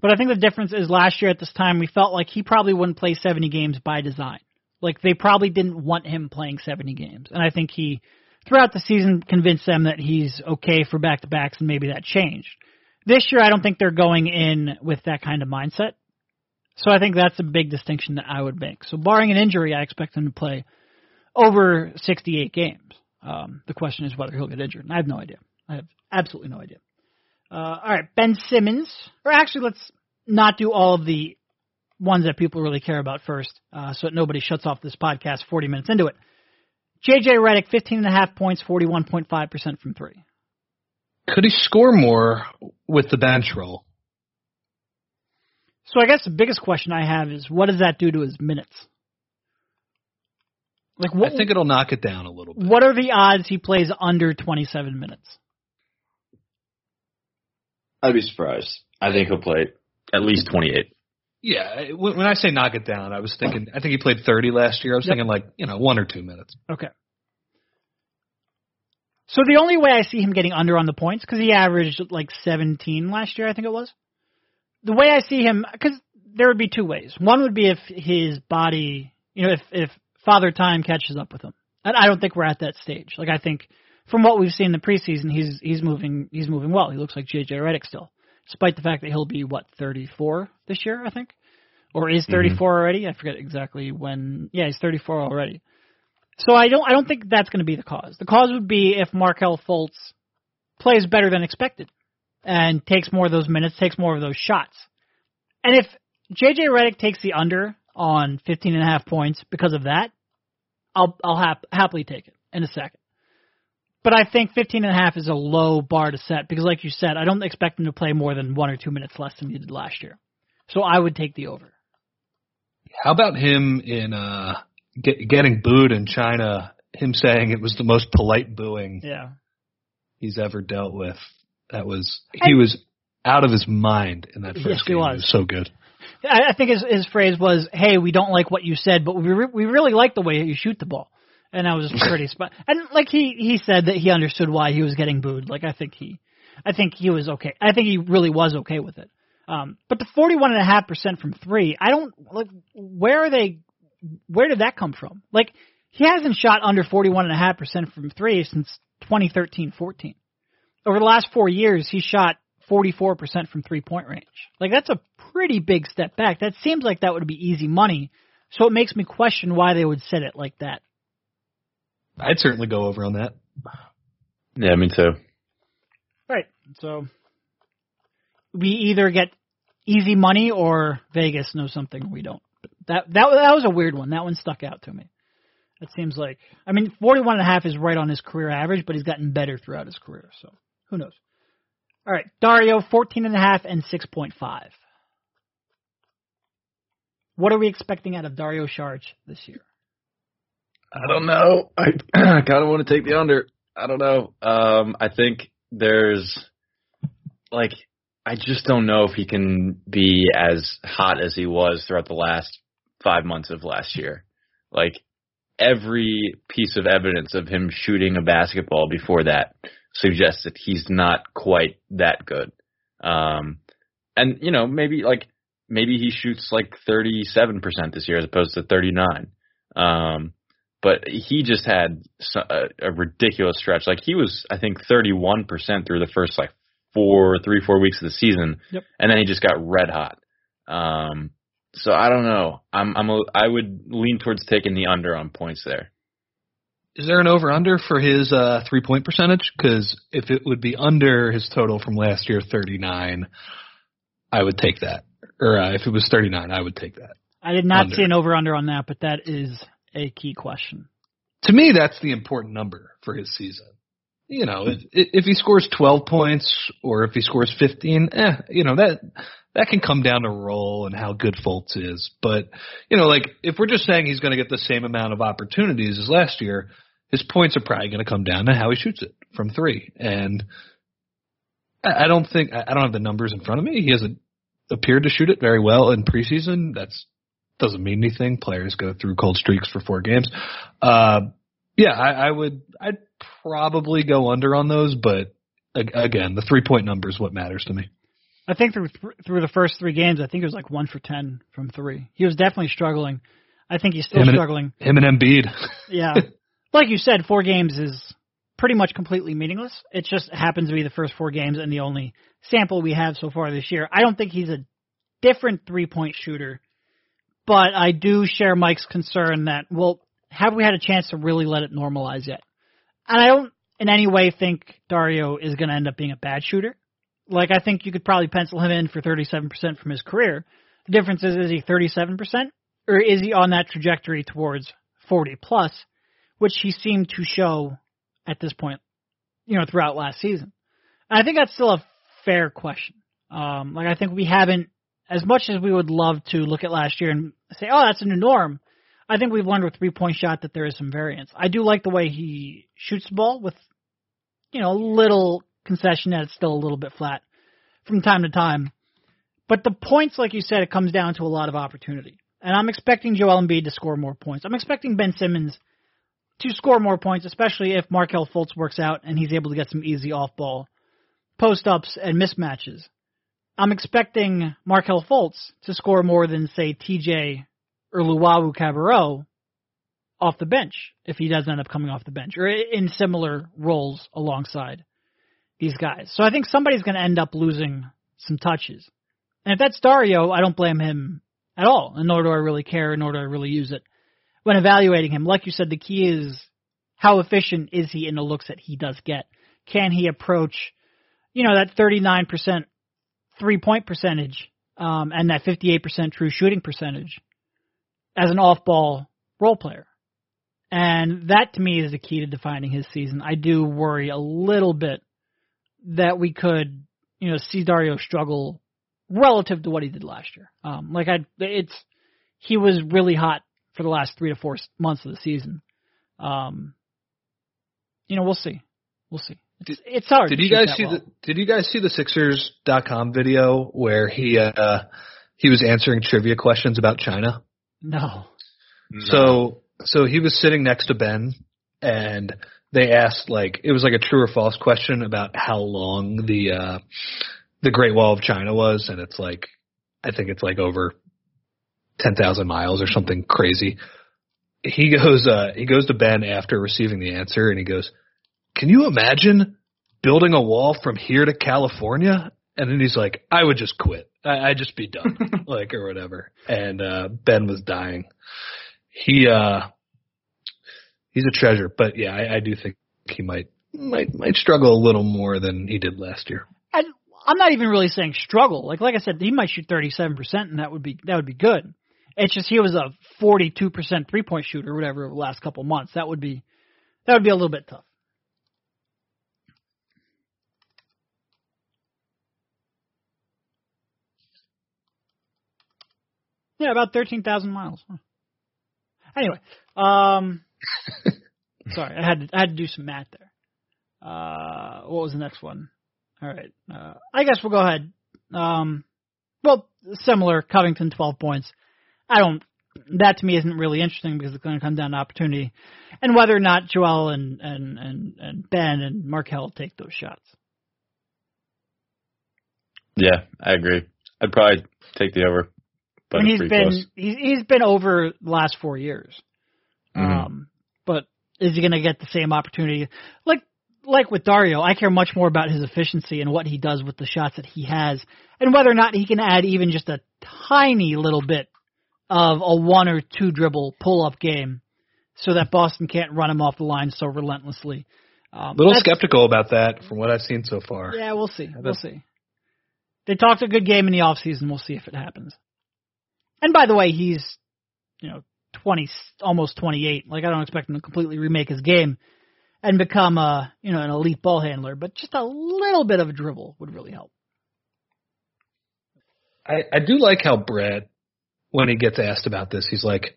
But I think the difference is last year at this time we felt like he probably wouldn't play 70 games by design. Like they probably didn't want him playing 70 games, and I think he throughout the season convinced them that he's okay for back to backs, and maybe that changed. This year, I don't think they're going in with that kind of mindset. So I think that's a big distinction that I would make. So barring an injury, I expect him to play over 68 games. Um, the question is whether he'll get injured. And I have no idea. I have absolutely no idea. Uh, all right, Ben Simmons. Or actually, let's not do all of the ones that people really care about first, uh, so that nobody shuts off this podcast 40 minutes into it. JJ Redick, 15 and a half points, 41.5% from three. Could he score more with the bench roll? So I guess the biggest question I have is what does that do to his minutes? Like what, I think it'll knock it down a little bit. what are the odds he plays under 27 minutes? I'd be surprised. I think he'll play at least 28. Yeah, when when I say knock it down, I was thinking. I think he played 30 last year. I was Yep. thinking like you know one or two minutes. Okay. So the only way I see him getting under on the points because he averaged like 17 last year, I think it was. The way I see him, because there would be two ways. One would be if his body, you know, if if Father Time catches up with him. And I don't think we're at that stage. Like I think from what we've seen in the preseason, he's he's moving he's moving well. He looks like JJ Redick still, despite the fact that he'll be what 34 this year, I think, or is mm-hmm. 34 already. I forget exactly when. Yeah, he's 34 already. So I don't I don't think that's going to be the cause. The cause would be if Markelle Fultz plays better than expected and takes more of those minutes, takes more of those shots. And if JJ Redick takes the under on 15 and a half points because of that, I'll I'll hap- happily take it in a second. But I think 15 and a half is a low bar to set because like you said, I don't expect him to play more than 1 or 2 minutes less than he did last year. So I would take the over. How about him in uh get, getting booed in China? Him saying it was the most polite booing Yeah. he's ever dealt with. That was he was out of his mind in that first Yes, he game. was. so good. I, I think his his phrase was, "Hey, we don't like what you said, but we re- we really like the way you shoot the ball." And I was pretty spot. And like he he said that he understood why he was getting booed. Like I think he, I think he was okay. I think he really was okay with it. Um, but the forty one and a half percent from three, I don't like. Where are they? Where did that come from? Like he hasn't shot under forty one and a half percent from three since 2013-14. Over the last four years, he shot 44% from three point range. Like that's a pretty big step back. That seems like that would be easy money. So it makes me question why they would set it like that. I'd certainly go over on that. Yeah, me too. Right. So we either get easy money or Vegas knows something we don't. But that that that was a weird one. That one stuck out to me. It seems like I mean 41 and a half is right on his career average, but he's gotten better throughout his career. So who knows? All right, Dario fourteen and and 6.5. What are we expecting out of Dario Saric this year? I don't know. I kind of want to take the under. I don't know. Um, I think there's like I just don't know if he can be as hot as he was throughout the last five months of last year. Like every piece of evidence of him shooting a basketball before that suggests that he's not quite that good. Um, and you know maybe like maybe he shoots like 37% this year as opposed to 39. Um, but he just had so- a, a ridiculous stretch. Like he was, I think, 31% through the first like four, three, four weeks of the season, Yep. and then he just got red hot. Um, so I don't know. I'm, I'm, a, I would lean towards taking the under on points there. Is there an over under for his uh, three point percentage? Because if it would be under his total from last year, 39, I would take that. Or uh, if it was 39, I would take that. I did not Under. see an over under on that, but that is a key question. To me, that's the important number for his season. You know, if, if he scores 12 points or if he scores 15, eh, you know, that that can come down to role and how good Fultz is. But, you know, like if we're just saying he's going to get the same amount of opportunities as last year, his points are probably going to come down to how he shoots it from three. And I don't think I don't have the numbers in front of me. He hasn't appeared to shoot it very well in preseason. That's doesn't mean anything. Players go through cold streaks for four games. Uh, yeah, I, I would. I'd probably go under on those, but again, the three point number is what matters to me. I think through through the first three games, I think it was like one for ten from three. He was definitely struggling. I think he's still Him and- struggling. Him and Embiid. Yeah, like you said, four games is pretty much completely meaningless. It just happens to be the first four games and the only sample we have so far this year. I don't think he's a different three point shooter, but I do share Mike's concern that well, have we had a chance to really let it normalize yet? And I don't in any way think Dario is going to end up being a bad shooter. Like I think you could probably pencil him in for 37% from his career. The difference is is he 37% or is he on that trajectory towards 40 plus, which he seemed to show at this point, you know, throughout last season. And I think that's still a fair question. Um, like I think we haven't, as much as we would love to look at last year and say, oh, that's a new norm. I think we've learned with three point shot that there is some variance. I do like the way he shoots the ball with, you know, a little concession that it's still a little bit flat from time to time. But the points, like you said, it comes down to a lot of opportunity. And I'm expecting Joel Embiid to score more points. I'm expecting Ben Simmons to score more points, especially if Markelle Fultz works out and he's able to get some easy off ball post ups and mismatches. I'm expecting Markelle Fultz to score more than, say, TJ or Luwawu Cabarrot off the bench if he does end up coming off the bench or in similar roles alongside these guys. So I think somebody's going to end up losing some touches. And if that's Dario, I don't blame him at all, and nor do I really care, nor do I really use it when evaluating him. Like you said, the key is how efficient is he in the looks that he does get? Can he approach, you know, that 39% three point percentage um, and that 58% true shooting percentage as an off ball role player? And that to me is the key to defining his season. I do worry a little bit that we could, you know, see Dario struggle relative to what he did last year. Um, like I, it's he was really hot for the last three to four months of the season. Um, you know, we'll see, we'll see. It's, it's hard. Did to you shoot guys that see well. the Did you guys see the Sixers.com video where he uh he was answering trivia questions about China? No. So so he was sitting next to Ben and they asked like it was like a true or false question about how long the uh the Great Wall of China was and it's like I think it's like over 10,000 miles or something crazy. He goes uh he goes to Ben after receiving the answer and he goes, "Can you imagine building a wall from here to California?" And then he's like, "I would just quit. I, I'd just be done." like or whatever. And uh Ben was dying he uh he's a treasure, but yeah, I, I do think he might might might struggle a little more than he did last year. I, I'm not even really saying struggle. Like like I said, he might shoot 37 percent, and that would be that would be good. It's just he was a 42 percent three point shooter, whatever, the last couple months. That would be that would be a little bit tough. Yeah, about 13,000 miles. Anyway, um, sorry, I had to, I had to do some math there. Uh, what was the next one? All right. Uh, I guess we'll go ahead. Um, well, similar. Covington, 12 points. I don't. That to me isn't really interesting because it's going to come down to opportunity and whether or not Joel and and and, and Ben and Markelle take those shots. Yeah, I agree. I'd probably take the over. But I mean, it's he's been close. he's he's been over the last four years. Mhm. Um, but is he going to get the same opportunity? Like like with Dario, I care much more about his efficiency and what he does with the shots that he has, and whether or not he can add even just a tiny little bit of a one or two dribble pull up game, so that Boston can't run him off the line so relentlessly. Um, A little skeptical about that from what I've seen so far. Yeah, we'll see. We'll see. They talked a good game in the offseason. We'll see if it happens. And by the way, he's you know twenty, almost twenty eight. Like I don't expect him to completely remake his game and become a you know an elite ball handler, but just a little bit of a dribble would really help. I, I do like how Brett, when he gets asked about this, he's like,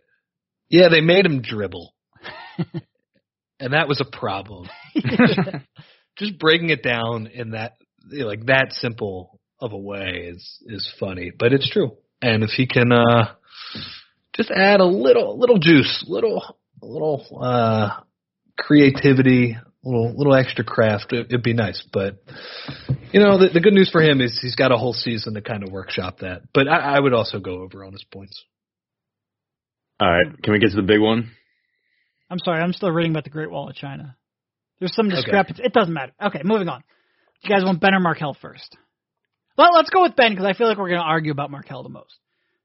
"Yeah, they made him dribble, and that was a problem." just breaking it down in that like that simple of a way is is funny, but it's true. And if he can uh just add a little little juice, little a little uh creativity, a little little extra craft, it, would be nice. But you know, the, the good news for him is he's got a whole season to kind of workshop that. But I, I would also go over on his points. All right, can we get to the big one? I'm sorry, I'm still reading about the Great Wall of China. There's some discrepancy. Okay. It doesn't matter. Okay, moving on. You guys want Ben or Markelle first? Well, let's go with Ben because I feel like we're going to argue about Markelle the most.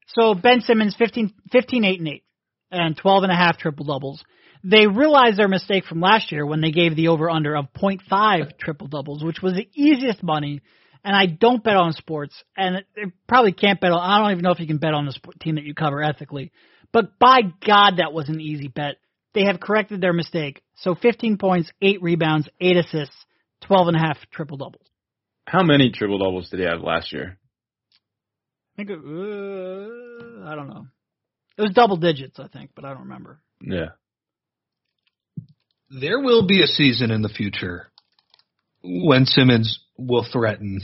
So Ben Simmons, 15, 15 8 and 8, and 12 and a half triple doubles. They realized their mistake from last year when they gave the over under of 0.5 triple doubles, which was the easiest money. And I don't bet on sports, and it, probably can't bet on. I don't even know if you can bet on the sport, team that you cover ethically. But by God, that was an easy bet. They have corrected their mistake. So 15 points, 8 rebounds, 8 assists, 12 and a half triple doubles. How many triple doubles did he have last year? I think it, uh, I don't know. It was double digits, I think, but I don't remember. Yeah. There will be a season in the future when Simmons will threaten,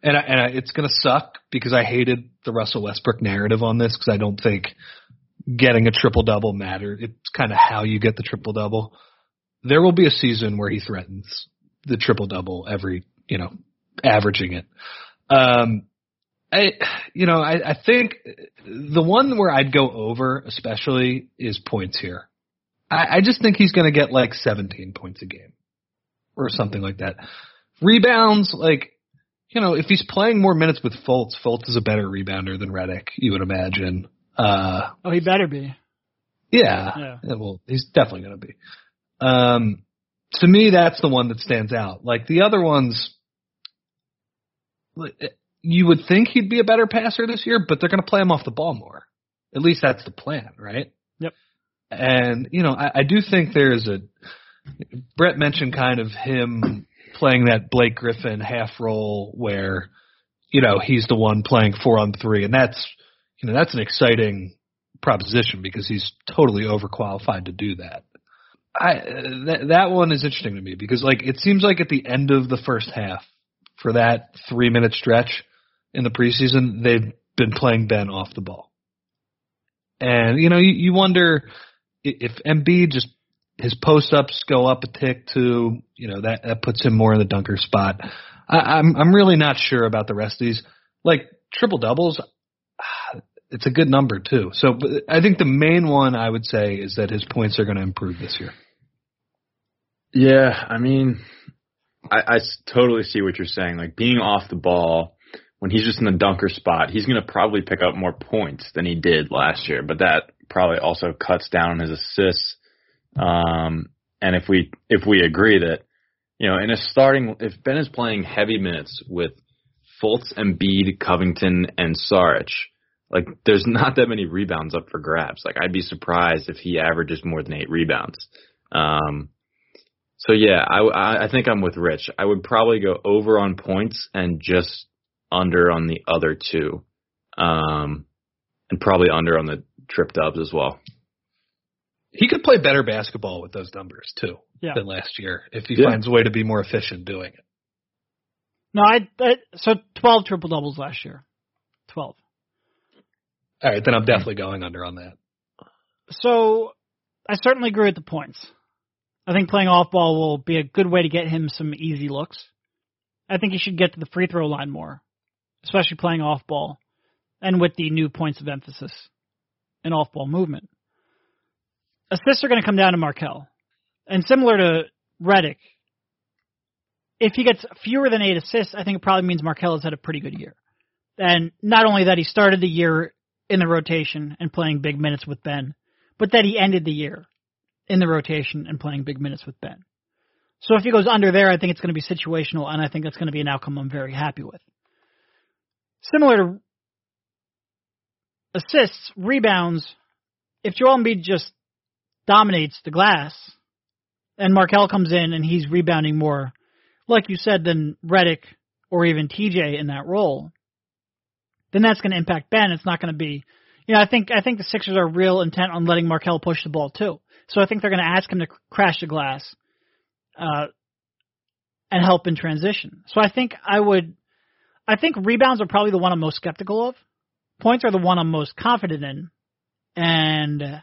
and I, and I, it's going to suck because I hated the Russell Westbrook narrative on this because I don't think getting a triple double mattered. It's kind of how you get the triple double. There will be a season where he threatens the triple double every, you know, averaging it. Um, I, you know, I, I think the one where I'd go over especially is points here. I, I just think he's going to get like 17 points a game or something like that. Rebounds, like, you know, if he's playing more minutes with Fultz, Fultz is a better rebounder than Redick, you would imagine. Uh, oh, he better be. Yeah. yeah. Well, he's definitely going to be. Um, to me, that's the one that stands out. Like the other ones, Eh, you would think he'd be a better passer this year, but they're going to play him off the ball more. At least that's the plan, right? Yep. And you know, I, I do think there's a. Brett mentioned kind of him playing that Blake Griffin half role where, you know, he's the one playing four on three, and that's, you know, that's an exciting proposition because he's totally overqualified to do that. I eh, that that one is interesting to me because like it seems like at the end of the first half for that three minute stretch in the preseason they've been playing Ben off the ball, and you know you, you wonder if Embiid just his post ups go up a tick to, you know that that puts him more in the dunker spot. I, I'm I'm really not sure about the rest of these like triple doubles. It's a good number too. So I think the main one I would say is that his points are going to improve this year. Yeah, I mean, I, I totally see what you're saying. Like being off the ball when he's just in the dunker spot, he's going to probably pick up more points than he did last year. But that probably also cuts down his assists. Um, and if we if we agree that you know in a starting if Ben is playing heavy minutes with Fultz, Embiid, Covington, and Saric, like there's not that many rebounds up for grabs. Like I'd be surprised if he averages more than eight rebounds. Um, so yeah, I, I think I'm with Rich. I would probably go over on points and just under on the other two, um, and probably under on the trip dubs as well. He could play better basketball with those numbers too yeah. than last year if he yeah. finds a way to be more efficient doing it. No, I, I so twelve triple doubles last year, twelve. All right, then I'm definitely going under on that. So I certainly agree with the points. I think playing off ball will be a good way to get him some easy looks. I think he should get to the free throw line more, especially playing off ball and with the new points of emphasis in off ball movement. Assists are going to come down to Markelle. And similar to Redick, if he gets fewer than eight assists, I think it probably means Markelle has had a pretty good year. And not only that he started the year in the rotation and playing big minutes with Ben, but that he ended the year in the rotation and playing big minutes with Ben. So if he goes under there, I think it's going to be situational, and I think that's going to be an outcome I'm very happy with. similar to assists, rebounds, if Joel Embiid just dominates the glass and Markelle comes in and he's rebounding more, like you said, than Redick or even TJ in that role, then that's going to impact Ben. It's not going to be, you know, I think I think the Sixers are real intent on letting Markelle push the ball too. So I think they're going to ask him to crash the glass, uh, and help in transition. So I think I would, I think rebounds are probably the one I'm most skeptical of. Points are the one I'm most confident in, and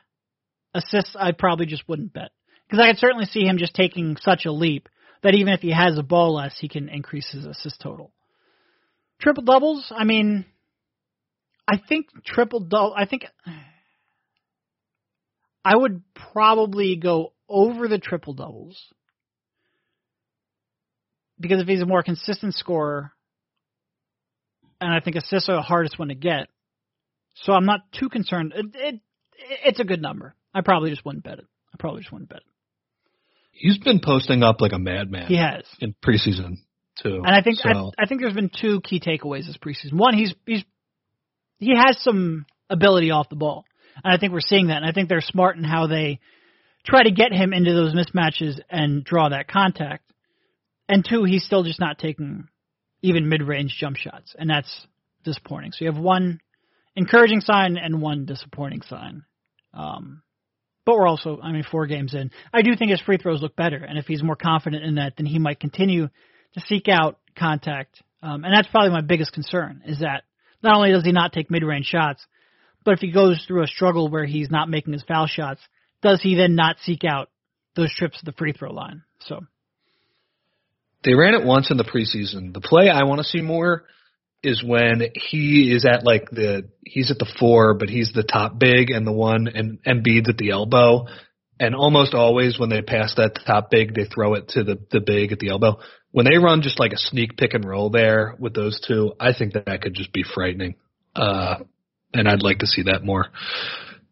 assists I probably just wouldn't bet because I could certainly see him just taking such a leap that even if he has a ball less, he can increase his assist total. Triple doubles, I mean, I think triple double. I think I would probably go over the triple doubles because if he's a more consistent scorer, and I think assists are the hardest one to get, so I'm not too concerned. It, it it's a good number. I probably just wouldn't bet it. I probably just wouldn't bet it. He's been posting up like a madman. He has in preseason too. And I think so. I, I think there's been two key takeaways this preseason. One, he's he's he has some ability off the ball, and I think we're seeing that. And I think they're smart in how they try to get him into those mismatches and draw that contact. And two, he's still just not taking even mid-range jump shots, and that's disappointing. So you have one encouraging sign and one disappointing sign. Um, but we're also, I mean, four games in. I do think his free throws look better, and if he's more confident in that, then he might continue to seek out contact. Um, and that's probably my biggest concern is that not only does he not take mid-range shots, but if he goes through a struggle where he's not making his foul shots, does he then not seek out those trips to the free throw line? So they ran it once in the preseason. The play I want to see more is when he is at like the he's at the four, but he's the top big and the one and Embiid's at the elbow. And almost always when they pass that top big, they throw it to the the big at the elbow. When they run just like a sneak pick and roll there with those two, I think that that could just be frightening. Uh, and I'd like to see that more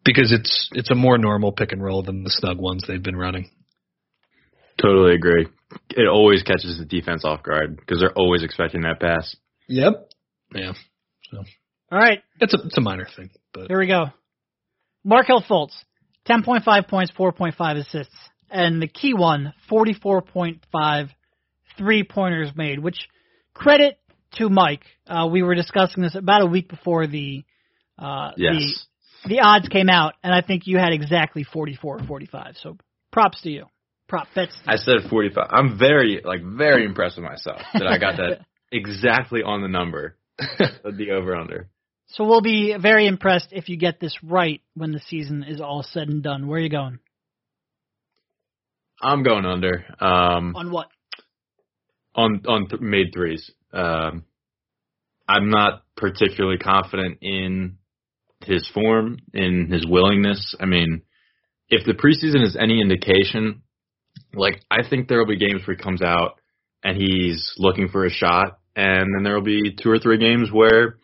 because it's it's a more normal pick and roll than the snug ones they've been running. Totally agree. It always catches the defense off guard because they're always expecting that pass. Yep. Yeah. So. All right. It's a it's a minor thing, but here we go. Markelle Fultz, ten point five points, four point five assists, and the key one, forty four point five three pointers made. Which credit to Mike. Uh, we were discussing this about a week before the uh, yes. the the odds came out, and I think you had exactly forty four or forty five. So props to you. Prop bets. I said forty five. I'm very like very impressed with myself that I got that exactly on the number. Of the over under. So we'll be very impressed if you get this right when the season is all said and done. Where are you going? I'm going under. Um, on what? On on th- made threes. Um, I'm not particularly confident in his form, in his willingness. I mean, if the preseason is any indication, like I think there will be games where he comes out and he's looking for a shot and then there will be two or three games where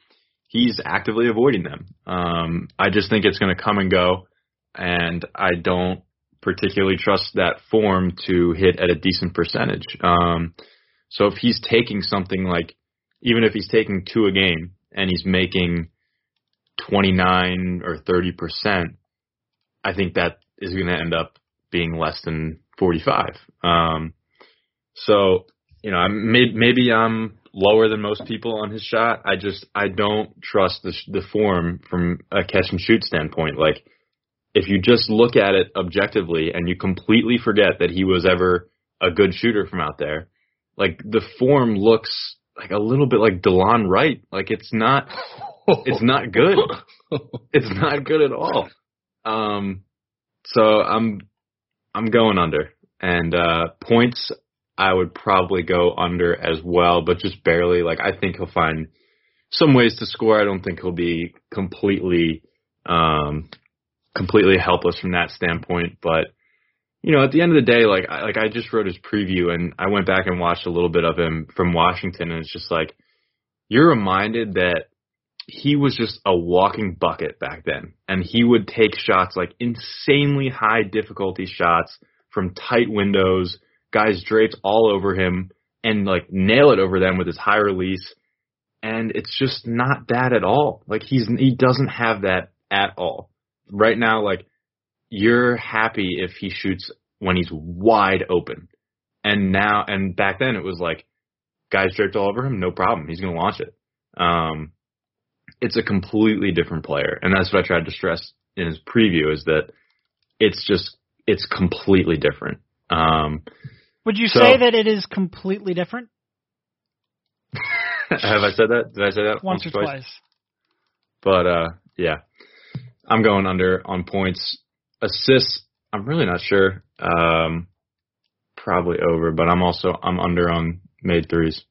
he's actively avoiding them. Um, I just think it's going to come and go, and I don't particularly trust that form to hit at a decent percentage. Um, so if he's taking something like, even if he's taking two a game and he's making 29 or 30 percent, I think that is going to end up being less than 45. Um, so you know, maybe, maybe I'm lower than most people on his shot. I just I don't trust the the form from a catch and shoot standpoint. Like if you just look at it objectively and you completely forget that he was ever a good shooter from out there, like the form looks like a little bit like Delon Wright. Like it's not it's not good. It's not good at all. Um so I'm I'm going under. And uh points I would probably go under as well, but just barely. Like I think he'll find some ways to score. I don't think he'll be completely um completely helpless from that standpoint, but you know, at the end of the day, like I, like I just wrote his preview and I went back and watched a little bit of him from Washington, and it's just like you're reminded that he was just a walking bucket back then, and he would take shots like insanely high difficulty shots from tight windows guys draped all over him and like nail it over them with his high release. and it's just not that at all. Like he's he doesn't have that at all. Right now, like you're happy if he shoots when he's wide open. And now and back then it was like guys draped all over him, no problem. He's gonna launch it. Um it's a completely different player. And that's what I tried to stress in his preview is that it's just it's completely different. Um Would you So- say that it is completely different? have I said that? Did I say that Once or twice. But uh yeah. I'm going under on points. Assists, I'm really not sure. Um probably over, but I'm also I'm under on made threes.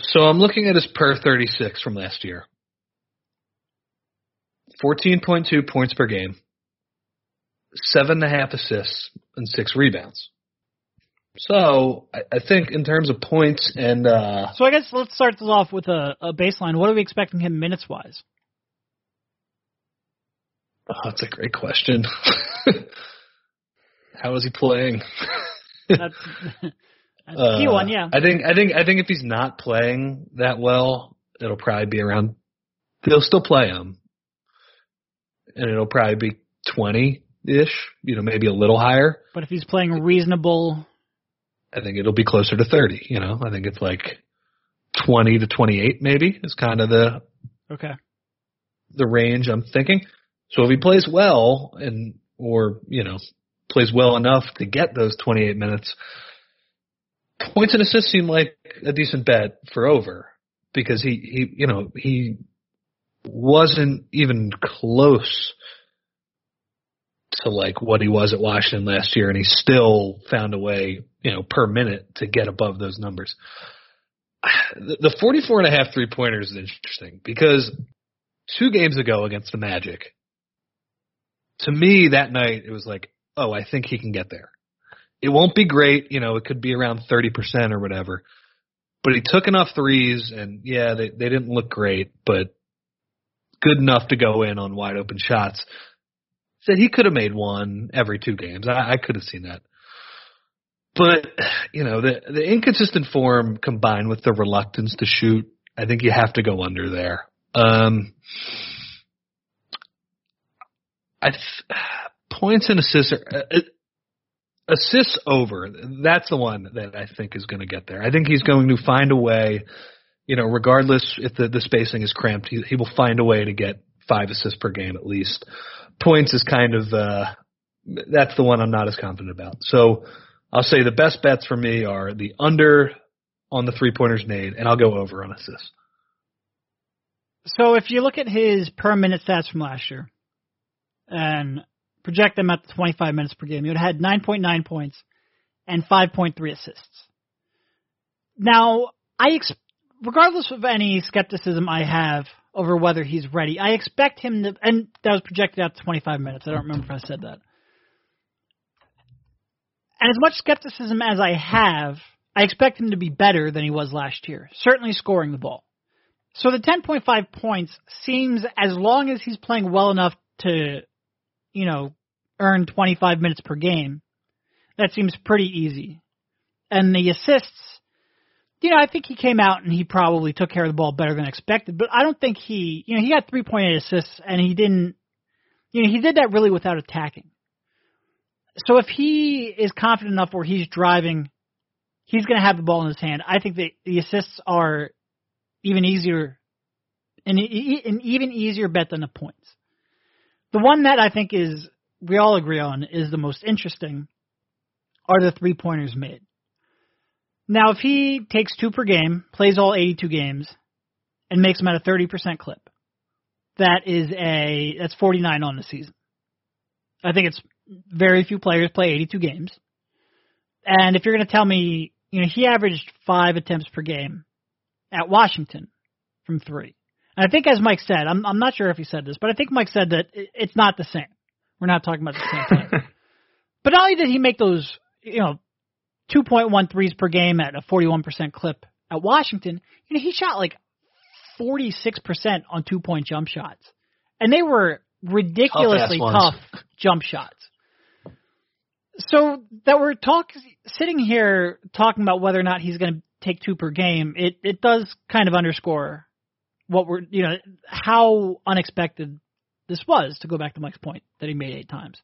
So I'm looking at his per 36 from last year. 14.2 points per game, seven and a half assists, and six rebounds. So I, I think in terms of points and uh, So I guess let's start this off with a, a baseline. What are we expecting him minutes wise? oh, that's a great question. How is he playing? That's, that's a key Uh, one, yeah. I think I think I think if he's not playing that well, it'll probably be around. They'll still play him, and it'll probably be twenty ish. You know, maybe a little higher. But if he's playing reasonable, I think it'll be closer to thirty. You know, I think it's like twenty to twenty eight. Maybe is kind of the okay. the range I'm thinking. So if he plays well and or you know plays well enough to get those 28 minutes, points and assists seem like a decent bet for over because he he you know he wasn't even close to like what he was at Washington last year and he still found a way you know per minute to get above those numbers. The the 44 and a half three pointers is interesting because two games ago against the Magic, to me that night it was like, oh, I think he can get there. It won't be great, you know, it could be around 30% or whatever. But he took enough threes and yeah, they they didn't look great, but good enough to go in on wide open shots. Said he could have made one every two games. I, I could have seen that. But you know, the the inconsistent form combined with the reluctance to shoot, I think you have to go under there. Um, I th- points and assists are, uh, assists over. That's the one that I think is going to get there. I think he's going to find a way. You know, regardless if the the spacing is cramped, he he will find a way to get five assists per game at least. Points is kind of uh that's the one I'm not as confident about. So I'll say the best bets for me are the under on the three pointers made, and I'll go over on assists. So if you look at his per minute stats from last year and project them at 25 minutes per game, he would have had 9.9 points and 5.3 assists. Now, I ex- regardless of any skepticism I have over whether he's ready, I expect him to, and that was projected out to 25 minutes. I don't remember if I said that. And as much skepticism as I have, I expect him to be better than he was last year, certainly scoring the ball. So the 10.5 points seems as long as he's playing well enough to, you know, earn 25 minutes per game, that seems pretty easy. And the assists, you know, I think he came out and he probably took care of the ball better than expected, but I don't think he, you know, he got 3.8 assists and he didn't, you know, he did that really without attacking. So if he is confident enough where he's driving, he's going to have the ball in his hand. I think that the assists are even easier, an, an even easier bet than the points. The one that I think is we all agree on is the most interesting are the three pointers made. Now, if he takes two per game, plays all 82 games, and makes them at a 30% clip, that is a that's 49 on the season. I think it's very few players play 82 games, and if you're going to tell me, you know, he averaged five attempts per game at Washington from three. And I think, as Mike said, I'm I'm not sure if he said this, but I think Mike said that it, it's not the same. We're not talking about the same thing. but not only did he make those, you know, 2.1 threes per game at a 41% clip at Washington, you know, he shot like 46% on two point jump shots. And they were ridiculously Tough-ass tough jump shots. So that we're talk sitting here talking about whether or not he's going to take two per game, it it does kind of underscore what we're you know how unexpected this was. To go back to Mike's point that he made eight times,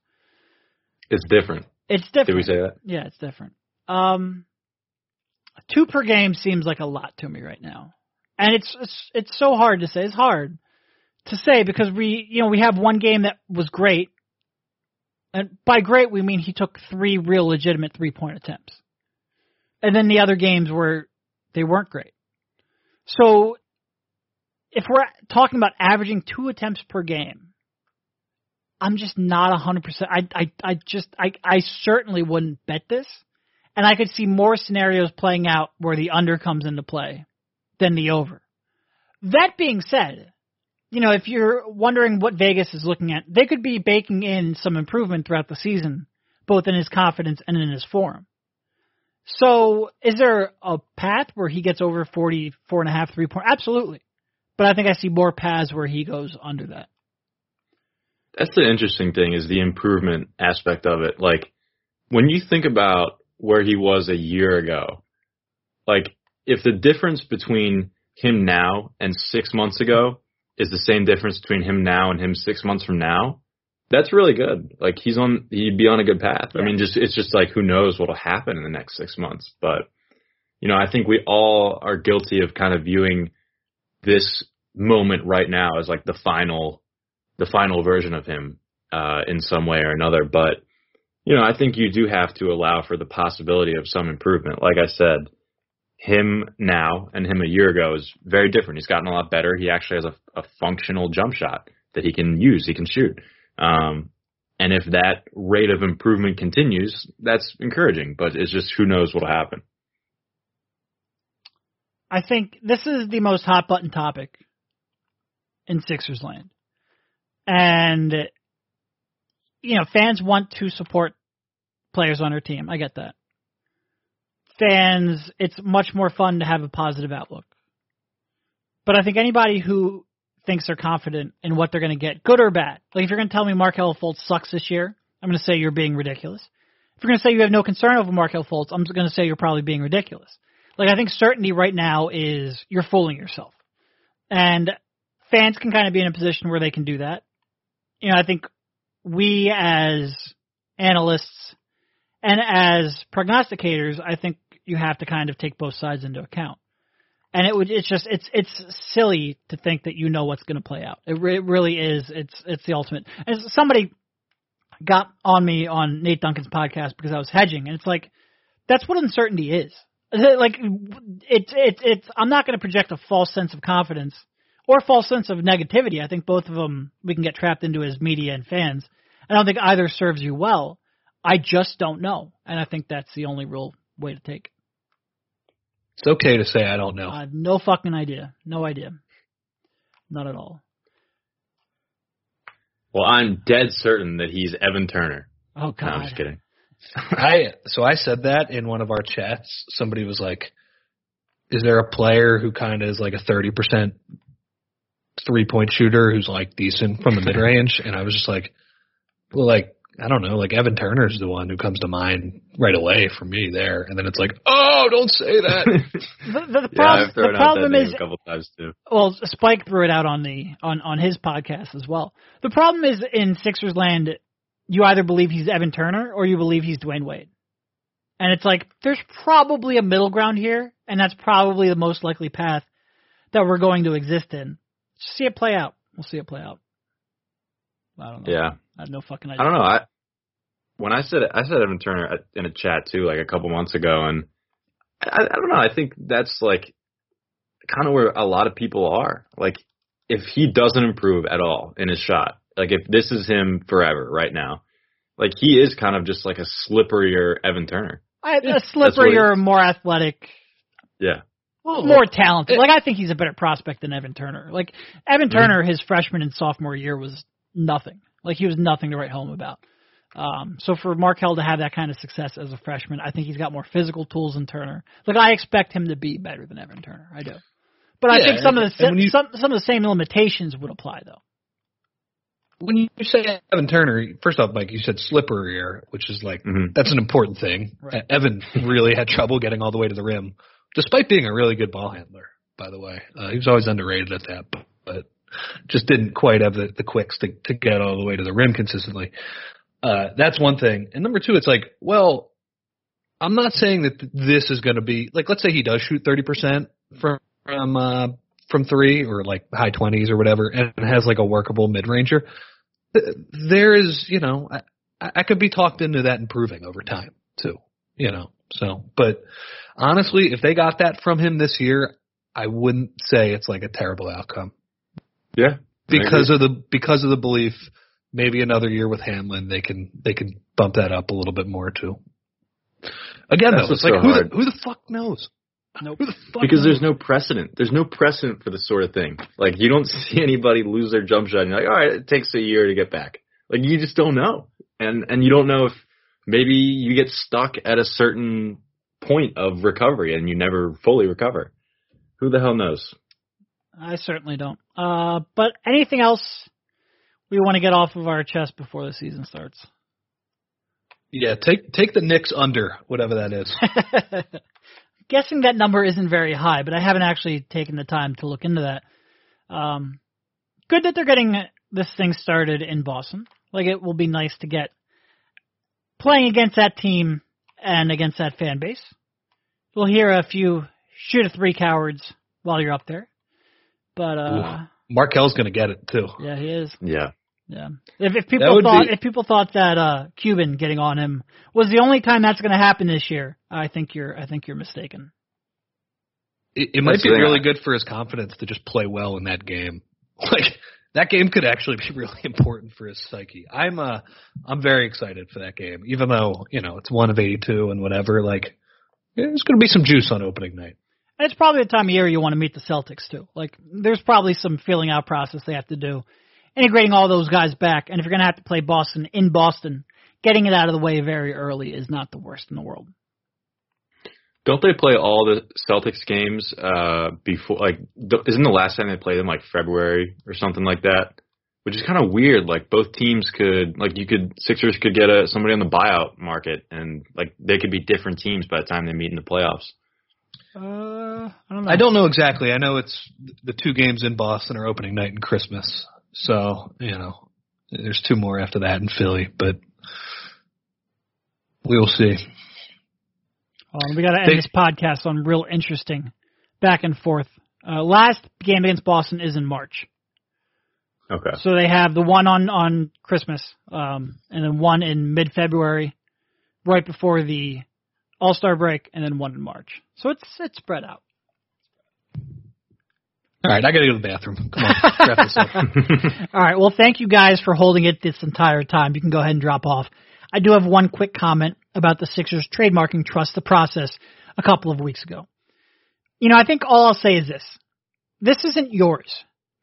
It's different. it's different. Did we say that? Yeah, it's different. Um, two per game seems like a lot to me right now, and it's it's it's so hard to say. It's hard to say because we you know we have one game that was great, and by great we mean he took three real legitimate three point attempts, and then the other games were they weren't great. So if we're talking about averaging two attempts per game, I'm just not a hundred percent. I I I just I I certainly wouldn't bet this, and I could see more scenarios playing out where the under comes into play than the over. That being said, you know if you're wondering what Vegas is looking at, they could be baking in some improvement throughout the season, both in his confidence and in his form. So, is there a path where he gets over 44 and a half three point? Absolutely. But I think I see more paths where he goes under that. That's the interesting thing is the improvement aspect of it. Like when you think about where he was a year ago, like if the difference between him now and six months ago is the same difference between him now and him six months from now, that's really good. Like he's on, he'd be on a good path. I mean, just it's just like who knows what'll happen in the next six months. But you know, I think we all are guilty of kind of viewing this moment right now is like the final the final version of him uh, in some way or another. But you know, I think you do have to allow for the possibility of some improvement. Like I said, him now and him a year ago is very different. He's gotten a lot better. He actually has a, a functional jump shot that he can use. He can shoot. Um, and if that rate of improvement continues, that's encouraging. But it's just who knows what'll happen. I think this is the most hot button topic in Sixers land. And, you know, fans want to support players on their team. I get that. Fans, it's much more fun to have a positive outlook. But I think anybody who thinks they're confident in what they're going to get, good or bad, like if you're going to tell me Markelle Fultz sucks this year, I'm going to say you're being ridiculous. If you're going to say you have no concern over Markelle Fultz, I'm just going to say you're probably being ridiculous. Like I think certainty right now is you're fooling yourself, and fans can kind of be in a position where they can do that. You know, I think we as analysts and as prognosticators, I think you have to kind of take both sides into account. And it would it's just it's it's silly to think that you know what's going to play out. It, re- it really is. It's it's the ultimate. And somebody got on me on Nate Duncan's podcast because I was hedging, and it's like that's what uncertainty is. Like it's it's it's. I'm not going to project a false sense of confidence or a false sense of negativity. I think both of them we can get trapped into as media and fans. I don't think either serves you well. I just don't know, and I think that's the only real way to take. it. It's okay to say I don't know. I have no fucking idea. No idea. Not at all. Well, I'm dead certain that he's Evan Turner. Oh No, god. I'm just kidding. I so I said that in one of our chats. Somebody was like, "Is there a player who kind of is like a thirty percent three point shooter who's like decent from the mid range?" And I was just like, "Well, like I don't know, like Evan Turner's the one who comes to mind right away for me there." And then it's like, "Oh, don't say that." The, the, the, yeah, problem, I've thrown the out problem name is a couple times too. well, Spike threw it out on the on on his podcast as well. The problem is in Sixers land, you either believe he's Evan Turner or you believe he's Dwyane Wade, and it's like there's probably a middle ground here, and that's probably the most likely path that we're going to exist in. Just see it play out. We'll see it play out. I don't know. Yeah. I have no fucking idea. I don't know. I when I said I said Evan Turner in a chat too, like a couple months ago, and I, I don't know. I think that's like kind of where a lot of people are. Like, if he doesn't improve at all in his shot, like if this is him forever right now, like he is kind of just like a slipperier Evan Turner. I, a slipperier, slippery more athletic, Yeah. more talented. Like I think he's a better prospect than Evan Turner. Like Evan Turner, his freshman and sophomore year was nothing. Like he was nothing to write home about. Um, so for Markelle to have that kind of success as a freshman, I think he's got more physical tools than Turner. Like I expect him to be better than Evan Turner. I do. But I think some of the and you- some some of the same limitations would apply though. When you say Evan Turner, first off, Mike, you said slipperier, which is like Mhm. that's an important thing. Right. Evan really had trouble getting all the way to the rim despite being a really good ball handler. By the way, uh, he was always underrated at that, but, but just didn't quite have the, the quicks to, to get all the way to the rim consistently. Uh, that's one thing. And number two, it's like, well, I'm not saying that this is going to be like, let's say he does shoot 30% from, from, uh, from three or like high 20s or whatever and has like a workable mid ranger. There is, you know, I, I could be talked into that improving over time too, you know, so, but honestly, if they got that from him this year, I wouldn't say it's like a terrible outcome. Yeah. Because of the because of the belief maybe another year with Hanlen they can they can bump that up a little bit more too. Again That's though, it's like who the, who the fuck knows? Nope. Who the fuck because knows? there's no precedent. There's no precedent for this sort of thing. Like you don't see anybody lose their jump shot and you're like, all right, it takes a year to get back. Like you just don't know. And and you don't know if maybe you get stuck at a certain point of recovery and you never fully recover. Who the hell knows? I certainly don't. Uh, but anything else we want to get off of our chest before the season starts? Yeah, take take the Knicks under whatever that is. Guessing that number isn't very high, but I haven't actually taken the time to look into that. Um, good that they're getting this thing started in Boston. Like it will be nice to get playing against that team and against that fan base. We'll hear a few shoot a three cowards while you're up there. But uh Markelle's going to get it too. yeah, he is. Yeah. Yeah. If, if people thought be- if people thought that uh Cuban getting on him was the only time that's going to happen this year, I think you're I think you're mistaken. It, it might That's be the thing. really good for his confidence to just play well in that game. Like that game could actually be really important for his psyche. I'm uh I'm very excited for that game, even though you know it's one of 82 and whatever. Like there's going to be some juice on opening night. It's probably the time of year you want to meet the Celtics too. Like there's probably some feeling out process they have to do, integrating all those guys back. And if you're going to have to play Boston in Boston, getting it out of the way very early is not the worst in the world. Don't they play all the Celtics games uh before like th- isn't the last time they played them like February or something like that? Which is kind of weird. Like both teams could like you could Sixers could get a somebody on the buyout market and like they could be different teams by the time they meet in the playoffs. Uh, I don't know. I don't know exactly. I know it's the two games in Boston are opening night and Christmas. So you know there's two more after that in Philly, but we will see. Um, we got to end They- this podcast on real interesting back and forth. Uh, last game against Boston is in March, Okay. so they have the one on on Christmas, um, and then one in mid February, right before the All Star break, and then one in March. So it's it's spread out. All right, I got to go to the bathroom. Come on, wrap this up. All right. Well, thank you guys for holding it this entire time. You can go ahead and drop off. I do have one quick comment about the Sixers trademarking Trust the Process a couple of weeks ago. You know, I think all I'll say is this. This isn't yours.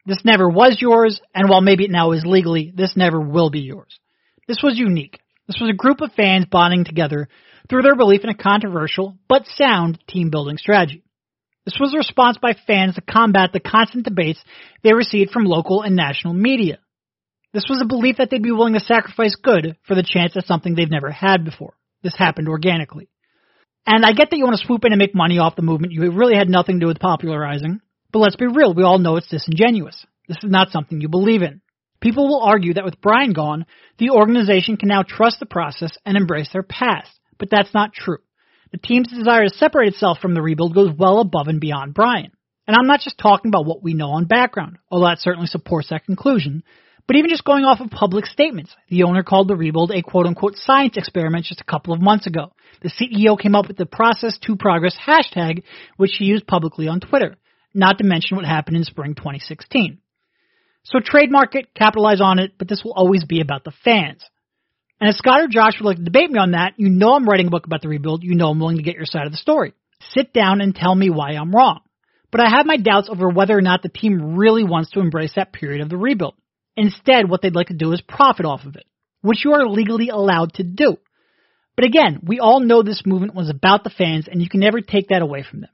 This never was yours, and while maybe it now is legally, this never will be yours. This was unique. This was a group of fans bonding together through their belief in a controversial but sound team building strategy. This was a response by fans to combat the constant debates they received from local and national media. This was a belief that they'd be willing to sacrifice good for the chance at something they've never had before. This happened organically. And I get that you want to swoop in and make money off the movement you really had nothing to do with popularizing, but let's be real, we all know it's disingenuous. This is not something you believe in. People will argue that with Bryan gone, the organization can now trust the process and embrace their past, but that's not true. The team's desire to separate itself from the rebuild goes well above and beyond Bryan. And I'm not just talking about what we know on background, although that certainly supports that conclusion, but even just going off of public statements. The owner called the rebuild a quote unquote science experiment just a couple of months ago. The CEO came up with the process to progress hashtag, which he used publicly on Twitter, not to mention what happened in spring 2016. So trademark it, capitalize on it, but this will always be about the fans. And if Scott or Josh would like to debate me on that, you know I'm writing a book about the rebuild. You know I'm willing to get your side of the story. Sit down and tell me why I'm wrong. But I have my doubts over whether or not the team really wants to embrace that period of the rebuild. Instead, what they'd like to do is profit off of it, which you are legally allowed to do. But again, we all know this movement was about the fans, and you can never take that away from them.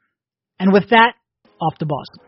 And with that, off to Boston.